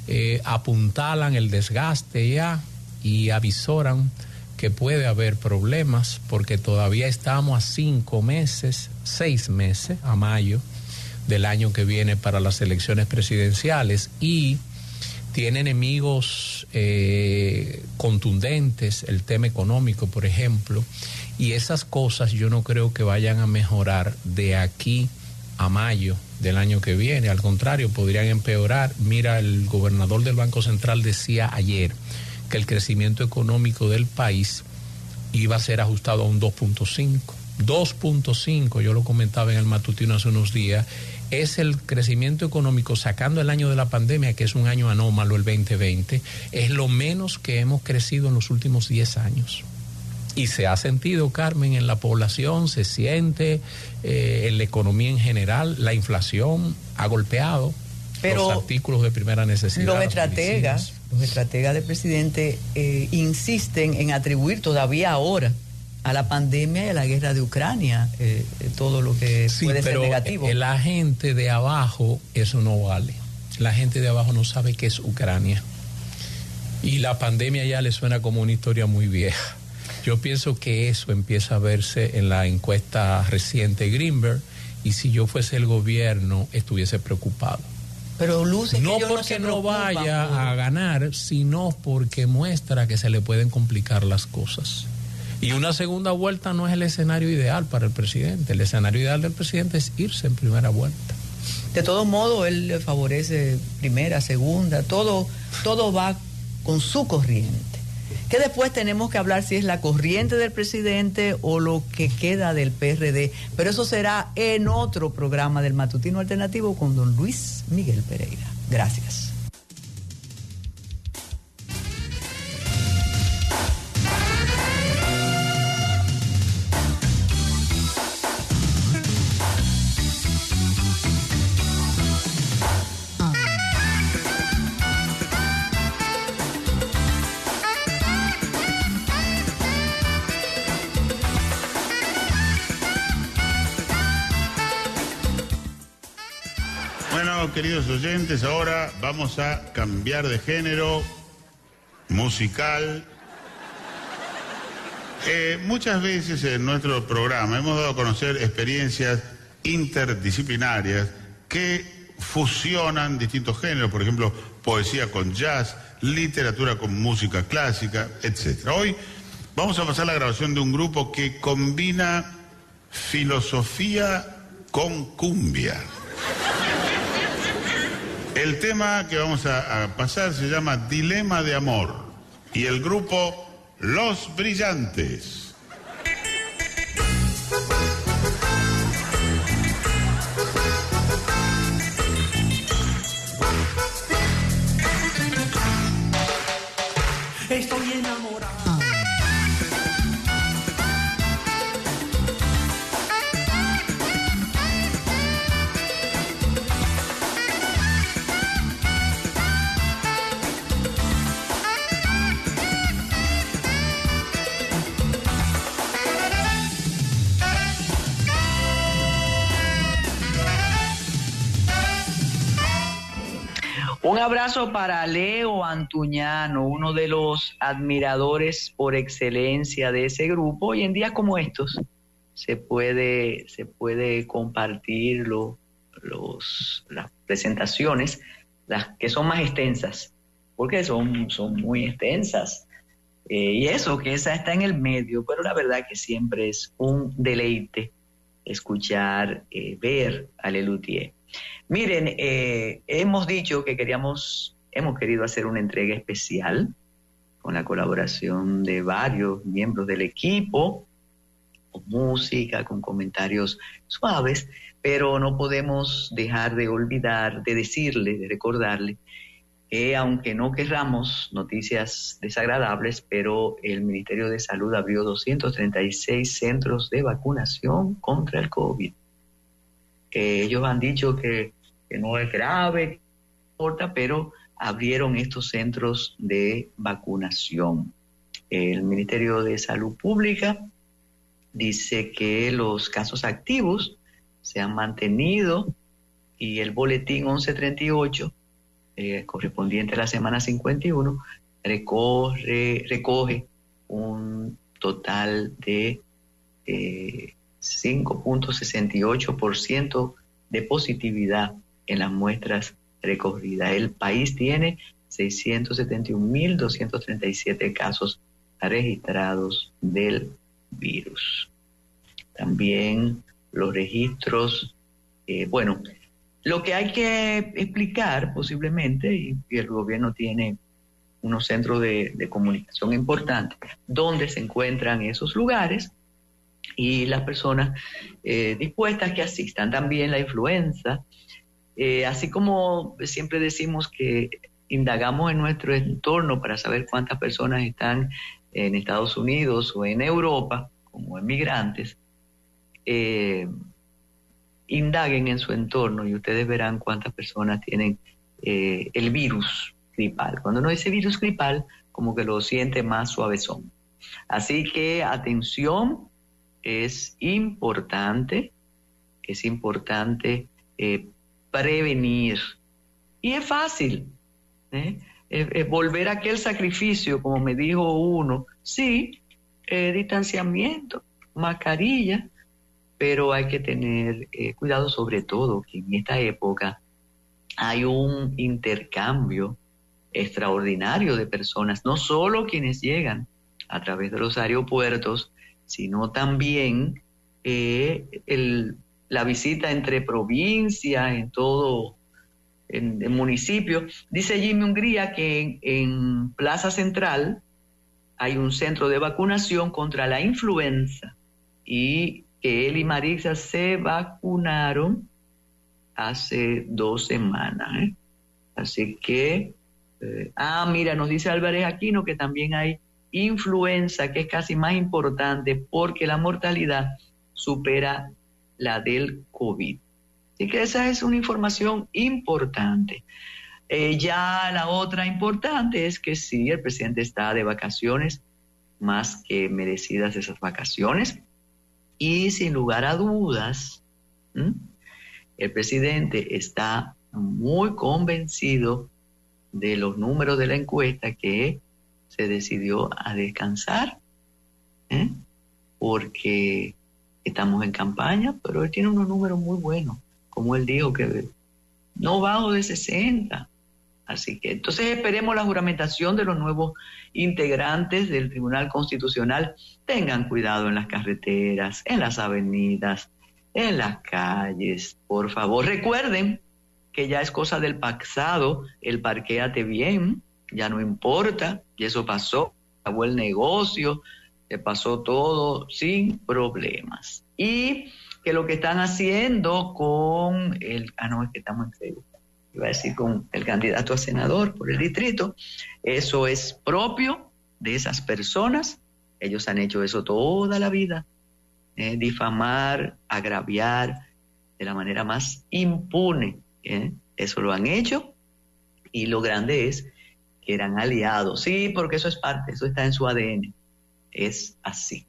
eh, apuntalan el desgaste ya y avisoran que puede haber problemas porque todavía estamos a cinco meses, seis meses, a mayo del año que viene para las elecciones presidenciales y tiene enemigos eh, contundentes, el tema económico, por ejemplo, y esas cosas yo no creo que vayan a mejorar de aquí a mayo del año que viene, al contrario, podrían empeorar. Mira, el gobernador del Banco Central decía ayer que el crecimiento económico del país iba a ser ajustado a un 2.5. 2.5, yo lo comentaba en el matutino hace unos días, es el crecimiento económico sacando el año de la pandemia, que es un año anómalo, el 2020, es lo menos que hemos crecido en los últimos 10 años. Y se ha sentido, Carmen, en la población, se siente eh, en la economía en general, la inflación ha golpeado Pero los artículos de primera necesidad. Los estrategas, los estrategas del presidente eh, insisten en atribuir todavía ahora a la pandemia y a la guerra de Ucrania, eh, todo lo que Sí, puede ser pero negativo. eh, la gente de abajo, eso no vale. La gente de abajo no sabe qué es Ucrania. Y la pandemia ya le suena como una historia muy vieja. Yo pienso que eso empieza a verse en la encuesta reciente Greenberg y si yo fuese el gobierno estuviese preocupado. Pero luce que No ellos porque no preocupan vaya a ganar, sino porque muestra que se le pueden complicar las cosas. Y una segunda vuelta no es el escenario ideal para el presidente. El escenario ideal del presidente es irse en primera vuelta. De todo modo, él le favorece primera, segunda, todo, todo va con su corriente. Que después tenemos que hablar si es la corriente del presidente o lo que queda del PRD. Pero eso será en otro programa del Matutino Alternativo con don Luis Miguel Pereira. Gracias. Queridos oyentes, ahora vamos a cambiar de género musical. Eh, muchas veces en nuestro programa hemos dado a conocer experiencias interdisciplinarias que fusionan distintos géneros, por ejemplo, poesía con jazz, literatura con música clásica, etc. Hoy vamos a pasar la grabación de un grupo que combina filosofía con cumbia. El tema que vamos a, pasar se llama Dilema de Amor y el grupo Los Brillantes. Un abrazo para Leo Antuñano, uno de los admiradores por excelencia de ese grupo. Y en días como estos se puede, se puede compartir lo- los, las presentaciones, las que son más extensas, porque son, son muy extensas. Eh, y eso, que esa está en el medio, pero la verdad que siempre es un deleite escuchar, eh, ver a Lelutier. Miren, eh, hemos dicho que queríamos, hemos querido hacer una entrega especial con la colaboración de varios miembros del equipo, con música, con comentarios suaves, pero no podemos dejar de olvidar, de decirle, de recordarle que aunque no querramos noticias desagradables, pero el Ministerio de Salud abrió 236 centros de vacunación contra el COVID. Eh, ellos han dicho que, que no es grave, que importa, pero abrieron estos centros de vacunación. El Ministerio de Salud Pública dice que los casos activos se han mantenido y el boletín 1138, eh, correspondiente a la semana 51, recorre, recoge un total de eh, 5.68% de positividad en las muestras recogidas. El país tiene 671.237 casos registrados del virus. También los registros, eh, bueno, lo que hay que explicar posiblemente, y, el gobierno tiene unos centros de, de comunicación importantes, donde se encuentran esos lugares y las personas eh, dispuestas que asistan. También la influenza, eh, así como siempre decimos que indagamos en nuestro entorno para saber cuántas personas están en Estados Unidos o en Europa como emigrantes, eh, indaguen en su entorno y ustedes verán cuántas personas tienen el virus gripal. Cuando no dice virus gripal, como que lo siente más suavezón. Así que atención, es importante, es importante eh, prevenir. Y es fácil, ¿eh? Eh, eh, volver a aquel sacrificio, como me dijo uno, sí, distanciamiento, mascarilla, pero hay que tener cuidado sobre todo que en esta época hay un intercambio extraordinario de personas, no solo quienes llegan a través de los aeropuertos, sino también eh, el- la visita entre provincias, en todo en, en municipio. Dice Jimmy Hungría que en, en Plaza Central hay un centro de vacunación contra la influenza y que él y Marisa se vacunaron hace dos semanas. ¿eh? Así que, eh, ah, mira, nos dice Álvarez Aquino que también hay influenza, que es casi más importante porque la mortalidad supera la del COVID. Así que esa es una información importante. Eh, ya la otra importante es que sí, el presidente está de vacaciones, más que merecidas esas vacaciones. Y sin lugar a dudas, el presidente está muy convencido de los números de la encuesta que se decidió a descansar, ¿eh? porque estamos en campaña, pero él tiene unos números muy buenos, como él dijo, que no bajo de 60. Así que entonces esperemos la juramentación de los nuevos integrantes del Tribunal Constitucional. Tengan cuidado en las carreteras, en las avenidas, en las calles, por favor. Recuerden que ya es cosa del pasado, el parquéate bien, ya no importa, y eso pasó, acabó el negocio, se pasó todo sin problemas. Y que lo que están haciendo con el, ah no, es que estamos en Facebook, iba a decir con el candidato a senador por el distrito, eso es propio de esas personas, ellos han hecho eso toda la vida, eh, difamar, agraviar de la manera más impune, ¿eh? eso lo han hecho. Y lo grande es que eran aliados, sí, porque eso es parte, eso está en su ADN, es así.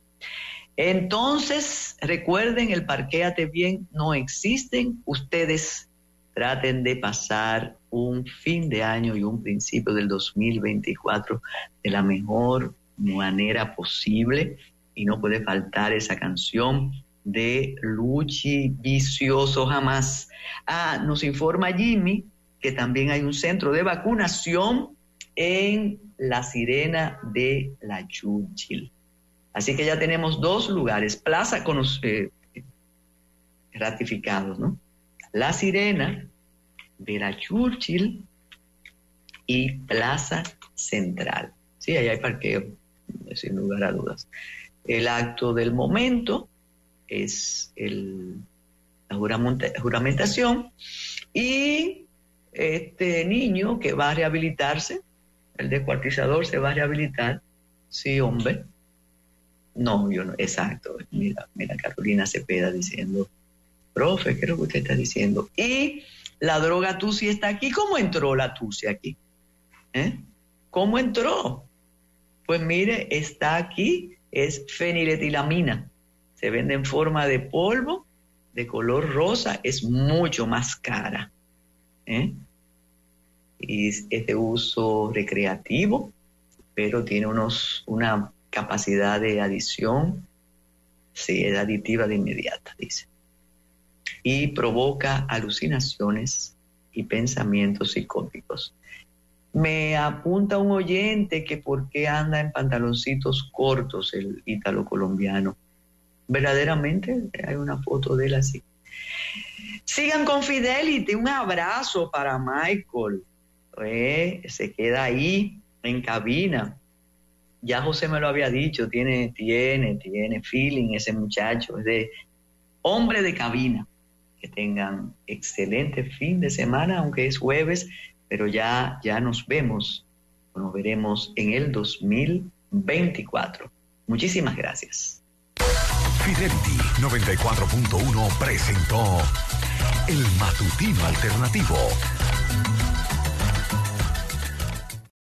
Entonces, recuerden, el parquéate bien no existen. Ustedes traten de pasar un fin de año y un principio del 2024 de la mejor manera posible. Y no puede faltar esa canción de Luchi Vicioso jamás. Ah, nos informa Jimmy que también hay un centro de vacunación en la Sirena de la Churchill. Así que ya tenemos dos lugares, plaza con los, eh, ratificados, ¿no? La Sirena de la Churchill y Plaza Central. Sí, ahí hay parqueo, sin lugar a dudas. El acto del momento es el, la juramenta- juramentación y este niño que va a rehabilitarse, el descuartizador se va a rehabilitar, sí, hombre. No, yo no, exacto. Mira, mira Carolina Cepeda diciendo, profe, ¿qué es lo que usted está diciendo? Y la droga Tusi está aquí. ¿Cómo entró la Tusi aquí? ¿Eh? ¿Cómo entró? Pues mire, está aquí, es feniletilamina. Se vende en forma de polvo, de color rosa, es mucho más cara. ¿eh? Y es de uso recreativo, pero tiene unos, una capacidad de adición, sí, es aditiva de inmediata, dice. Y provoca alucinaciones y pensamientos psicóticos. Me apunta un oyente que por qué anda en pantaloncitos cortos el ítalo colombiano. Verdaderamente hay una foto de él así. Sigan con Fidelity, un abrazo para Michael. Eh, se queda ahí en cabina. Ya José me lo había dicho, tiene, tiene, tiene feeling ese muchacho, de hombre de cabina. Que tengan excelente fin de semana, aunque es jueves, pero ya, ya nos vemos, nos veremos en el 2024. Muchísimas gracias. Fidelity 94.1 presentó El Matutino Alternativo.